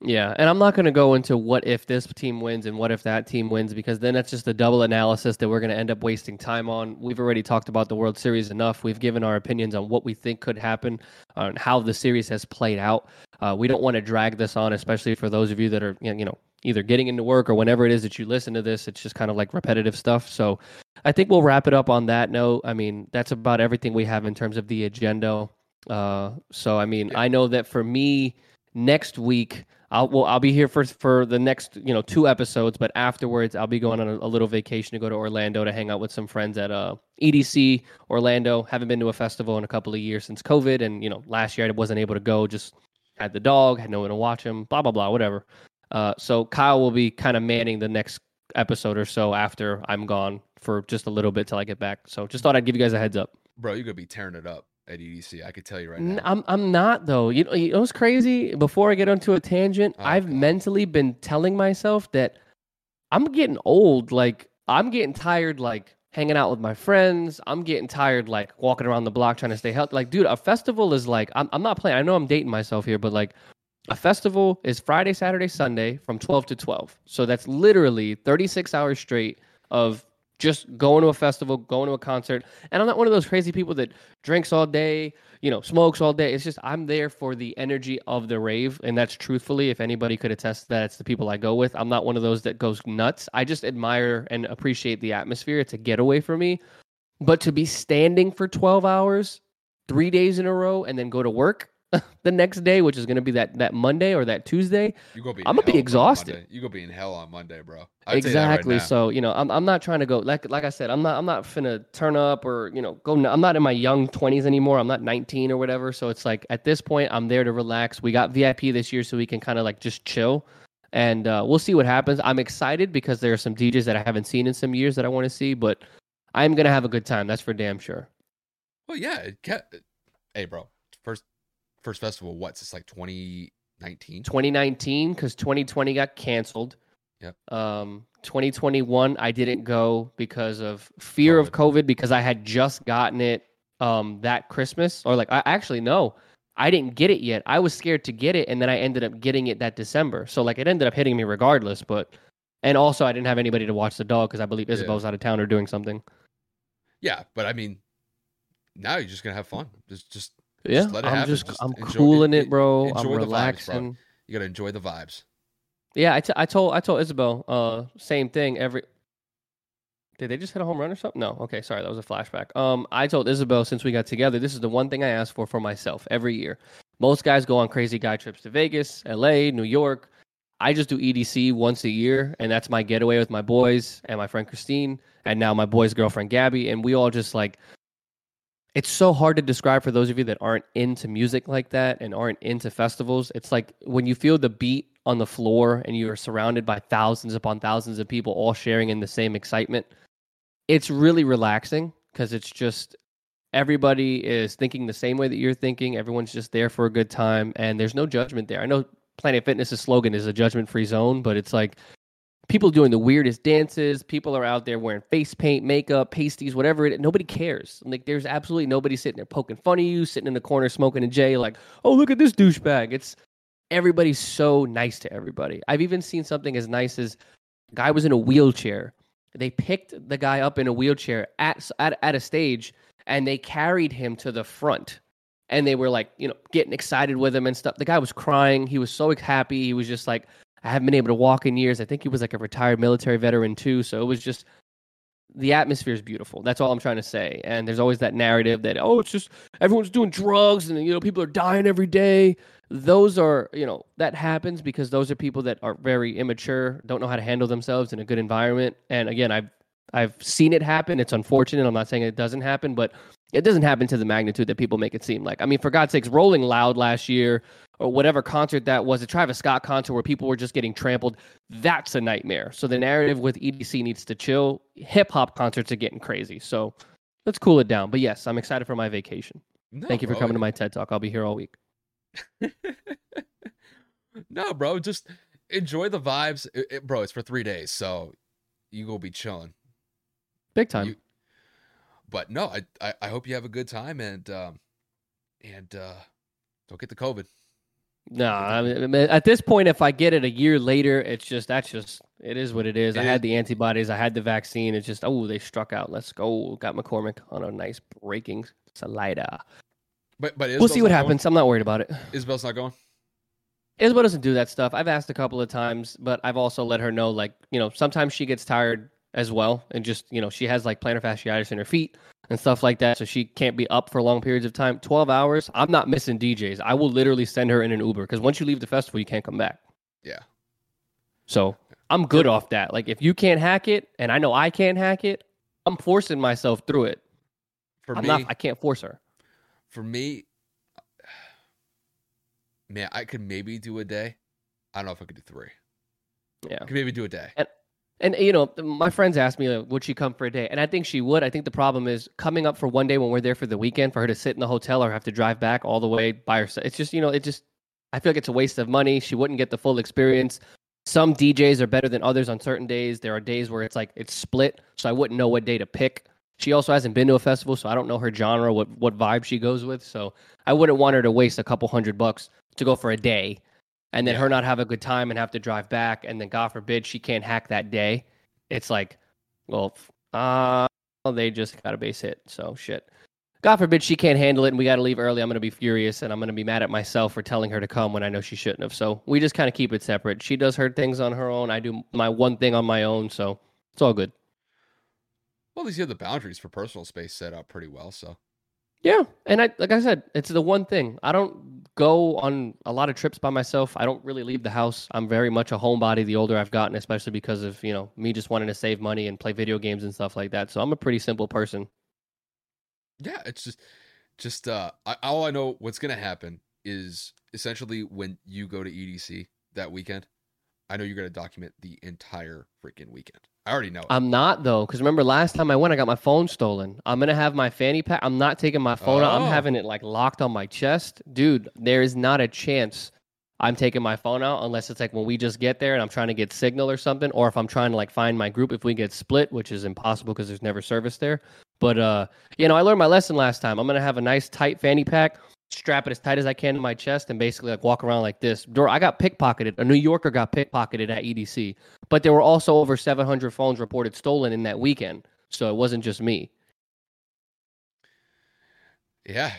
Yeah, and I'm not going to go into what if this team wins and what if that team wins because then that's just a double analysis that we're going to end up wasting time on. We've already talked about the World Series enough. We've given our opinions on what we think could happen, on how the series has played out. Uh, we don't want to drag this on, especially for those of you that are you know either getting into work or whenever it is that you listen to this. It's just kind of like repetitive stuff. So I think we'll wrap it up on that note. I mean, that's about everything we have in terms of the agenda. Uh, so I mean, I know that for me next week. I'll well, I'll be here for for the next you know two episodes, but afterwards I'll be going on a, a, little vacation to go to Orlando to hang out with some friends at uh EDC Orlando. Haven't been to a festival in a couple of years since COVID, and you know last year I wasn't able to go. Just had the dog, had no one to watch him. Blah blah blah, whatever. Uh, so Kyle will be kind of manning the next episode or so after I'm gone for just a little bit till I get back. So just thought I'd give you guys a heads up. Bro, you're gonna be tearing it up at EDC. I could tell you right now. I'm I'm not though. You know, you know what's crazy? Before I get onto a tangent, oh, I've God. mentally been telling myself that I'm getting old. Like I'm getting tired. Like hanging out with my friends. I'm getting tired. Like walking around the block trying to stay healthy. Like, dude, a festival is like I'm I'm not playing. I know I'm dating myself here, but like. A festival is Friday, Saturday, Sunday from 12 to 12. So that's literally 36 hours straight of just going to a festival, going to a concert. And I'm not one of those crazy people that drinks all day, you know, smokes all day. It's just I'm there for the energy of the rave. And that's truthfully, if anybody could attest that, it's the people I go with. I'm not one of those that goes nuts. I just admire and appreciate the atmosphere. It's a getaway for me. But to be standing for 12 hours, three days in a row, and then go to work, *laughs* the next day, which is going to be that that Monday or that Tuesday, you go be I'm gonna be exhausted. You go be in hell on Monday, bro. I'd exactly. Right so you know, I'm I'm not trying to go like like I said, I'm not I'm not finna turn up or you know go. I'm not in my young 20s anymore. I'm not 19 or whatever. So it's like at this point, I'm there to relax. We got VIP this year, so we can kind of like just chill. And uh, we'll see what happens. I'm excited because there are some DJs that I haven't seen in some years that I want to see, but I'm gonna have a good time. That's for damn sure. Well, yeah. Hey, bro. First festival what's it's like 2019 2019 because 2020 got canceled. Yep. Um 2021 i didn't go because of fear COVID. of covid. Because i had just gotten it um that christmas or like i actually no i didn't get it yet. I was scared to get it and then i ended up getting it that december. So like it ended up hitting me regardless but and also i didn't have anybody to watch the dog because i believe isabel's yeah. out of town or doing something. Yeah but i mean now you're just gonna have fun. Just just yeah, I'm happen. just, just I'm enjoy, cooling it, bro. I'm relaxing. Vibes, you gotta enjoy the vibes. Yeah, I, t- I told I told Isabel uh same thing every. Did they just hit a home run or something? No. Okay, sorry, that was a flashback. Um, I told Isabel since we got together, this is the one thing I ask for for myself every year. Most guys go on crazy guy trips to Vegas, L.A., New York. I just do EDC once a year, and that's my getaway with my boys and my friend Christine, and now my boy's girlfriend Gabby, and we all just like it's so hard to describe for those of you that aren't into music like that and aren't into festivals. It's like when you feel the beat on the floor and you are surrounded by thousands upon thousands of people all sharing in the same excitement. It's really relaxing because it's just everybody is thinking the same way that you're thinking. Everyone's just there for a good time and there's no judgment there. I know Planet Fitness's slogan is a judgment free zone, but it's like people doing the weirdest dances. People are out there wearing face paint, makeup, pasties, whatever. It, nobody cares. Like there's absolutely nobody sitting there poking fun of you, sitting in the corner smoking a J, like, oh look at this douchebag. It's everybody's so nice to everybody. I've even seen something as nice as guy was in a wheelchair. They picked the guy up in a wheelchair at at, at a stage and they carried him to the front. And they were like, you know, getting excited with him and stuff. The guy was crying. He was so happy. He was just like, I haven't been able to walk in years. I think he was like a retired military veteran too. So it was just the atmosphere is beautiful. That's all I'm trying to say. And there's always that narrative that oh, it's just everyone's doing drugs and you know people are dying every day. Those are you know that happens because those are people that are very immature, don't know how to handle themselves in a good environment. And again, I've I've seen it happen. It's unfortunate. I'm not saying it doesn't happen, but it doesn't happen to the magnitude that people make it seem like. I mean, for God's sakes, Rolling Loud last year or whatever concert that was, a Travis Scott concert where people were just getting trampled, that's a nightmare. So the narrative with EDC needs to chill. Hip hop concerts are getting crazy. So let's cool it down. But yes, I'm excited for my vacation. No, Thank you for bro. coming to my TED Talk. I'll be here all week. *laughs* no, bro, just enjoy the vibes. It, it, bro, it's for three days. So you go be chilling. Big time. You, but no, I, I, I hope you have a good time and um and uh don't get the COVID. No, I mean, at this point, if I get it a year later, it's just that's just it is what it is. It I is. had the antibodies, I had the vaccine. It's just oh, they struck out. Let's go. Got McCormick on a nice breaking slider. But but we'll see what not going? happens. I'm not worried about it. Isabel's not going. Isabel doesn't do that stuff. I've asked a couple of times, but I've also let her know, like, you know, sometimes she gets tired as well. And just, you know, she has like plantar fasciitis in her feet and stuff like that. So she can't be up for long periods of time. 12 hours, I'm not missing DJs. I will literally send her in an Uber because once you leave the festival, you can't come back. Yeah. So I'm good off that. Like, if you can't hack it and I know I can't hack it, I'm forcing myself through it. For I'm me, not, I can't force her. for me, *sighs* man, I could maybe do a day. I don't know if I could do three. Yeah. I could maybe do a day. And you know, my friends asked me, like, would she come for a day? And I think she would. I think the problem is coming up for one day when we're there for the weekend for her to sit in the hotel or have to drive back all the way by herself. It's just, you know, it just, I feel like it's a waste of money. She wouldn't get the full experience. Some DJs are better than others on certain days. There are days where it's like it's split, so I wouldn't know what day to pick. She also hasn't been to a festival, so I don't know her genre, what what vibe she goes with. So I wouldn't want her to waste a couple hundred bucks to go for a day and then Yeah. her not have a good time and have to drive back and then god forbid she can't hack that day it's like well uh they just got a base hit so shit god forbid she can't handle it and we got to leave early i'm going to be furious and i'm going to be mad at myself for telling her to come when i know she shouldn't have so we just kind of keep it separate she does her things on her own i do my one thing on my own so it's all good Well, at least you have the boundaries for personal space set up pretty well. So Yeah, and I like I said, it's the one thing. I don't go on a lot of trips by myself. I don't really leave the house. I'm very much a homebody the older I've gotten, especially because of, you know, me just wanting to save money and play video games and stuff like that. So I'm a pretty simple person. yeah, it's just, just uh, I, all I know what's gonna happen is essentially when you go to EDC that weekend, I know you're gonna document the entire freaking weekend. I already know. it. I'm not though, because remember last time I went, I got my phone stolen. I'm gonna have my fanny pack. I'm not taking my phone out. Oh. I'm having it like locked on my chest, dude. There is not a chance I'm taking my phone out unless it's like when we just get there and I'm trying to get signal or something, or if I'm trying to like find my group if we get split, which is impossible because there's never service there. But uh, you know, I learned my lesson last time. I'm gonna have a nice tight fanny pack, strap it as tight as I can to my chest, and basically like walk around like this. Door, I got pickpocketed. A New Yorker got pickpocketed at EDC, but there were also over 700 phones reported stolen in that weekend, so it wasn't just me. yeah,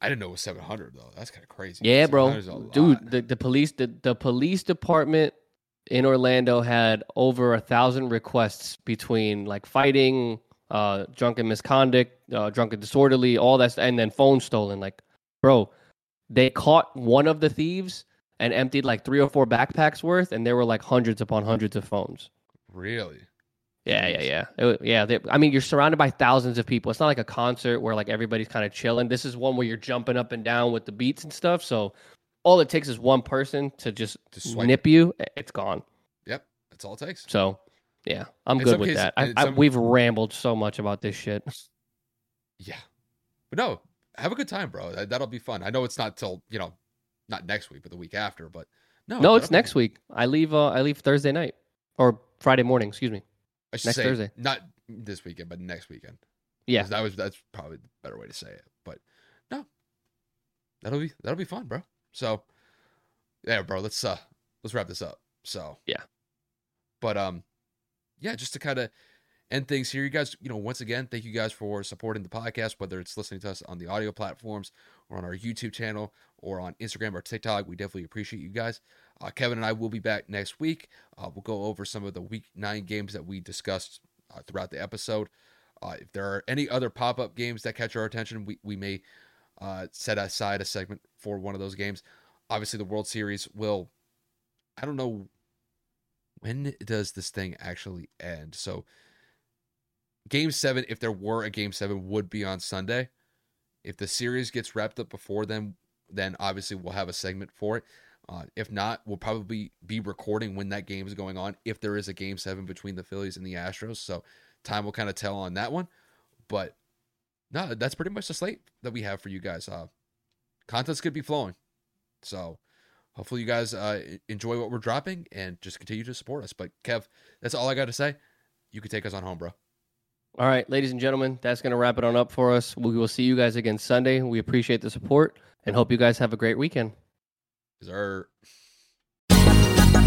I didn't know it was 700 though. That's kind of crazy. Yeah, bro, 700 is a dude. The, the police the, the police department in Orlando had over a thousand requests between like fighting, uh, drunken misconduct, uh, drunken disorderly, all that, and then phone stolen. Like, bro, they caught one of the thieves and emptied like three or four backpacks worth, and there were like hundreds upon hundreds of phones. really. Yeah, yeah, yeah, It yeah. They, I mean, you're surrounded by thousands of people. It's not like a concert where like everybody's kind of chilling. This is one where you're jumping up and down with the beats and stuff. So all it takes is one person to just To swipe nip you. It's gone. Yep, that's all it takes. So yeah, I'm In good with cases- that. I, in I, we've rambled so much about this shit. Yeah, but no, have a good time, bro. That, that'll be fun. I know it's not till you know, not next week, but the week after. But no, no, it's that'll be- next week. I leave. Uh, I leave Thursday night or Friday morning. Excuse me. I should next say Thursday. not this weekend, but next weekend. Yeah, that was that's probably the better way to say it. But no, that'll be that'll be fun, bro. So yeah, bro. Let's uh let's wrap this up. So Yeah. but um, yeah, just to kind of end things here, you guys. You know, once again, thank you guys for supporting the podcast, whether it's listening to us on the audio platforms or on our YouTube channel or on Instagram or TikTok. We definitely appreciate you guys. Uh, Kevin and I will be back next week. Uh, we'll go over some of the week nine games that we discussed uh, throughout the episode. Uh, if there are any other pop up games that catch our attention, we, we may uh, set aside a segment for one of those games. Obviously, the World Series will, I don't know, when does this thing actually end? So, game seven, if there were a game seven, would be on Sunday. If the series gets wrapped up before then, then obviously we'll have a segment for it. Uh, if not, we'll probably be recording when that game is going on. If there is a game seven between the Phillies and the Astros, so time will kind of tell on that one. But no, that's pretty much the slate that we have for you guys. Uh, content's gonna be flowing, so hopefully you guys uh, enjoy what we're dropping and just continue to support us. But Kev, that's all I got to say. You can take us on home, bro. All right, ladies and gentlemen, that's going to wrap it on up for us. We will see you guys again Sunday. We appreciate the support and hope you guys have a great weekend. Is there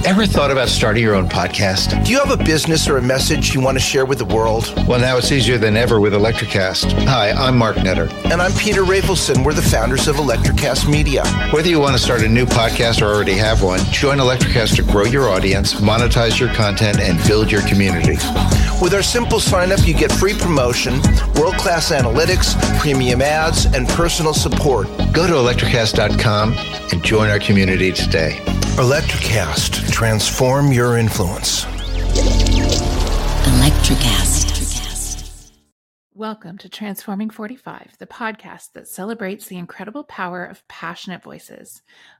Ever thought about starting your own podcast? Do you have a business or a message you want to share with the world? Well, now it's easier than ever with Electrocast. Hi, I'm Mark Netter. And I'm Peter Rafelson. We're the founders of Electrocast Media. Whether you want to start a new podcast or already have one, join Electrocast to grow your audience, monetize your content, and build your community. With our simple sign up, you get free promotion, world class analytics, premium ads, and personal support. Go to electrocast.com and join our community today. Electrocast, transform your influence. Electricast. Welcome to Transforming 45, the podcast that celebrates the incredible power of passionate voices.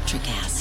Electrocast.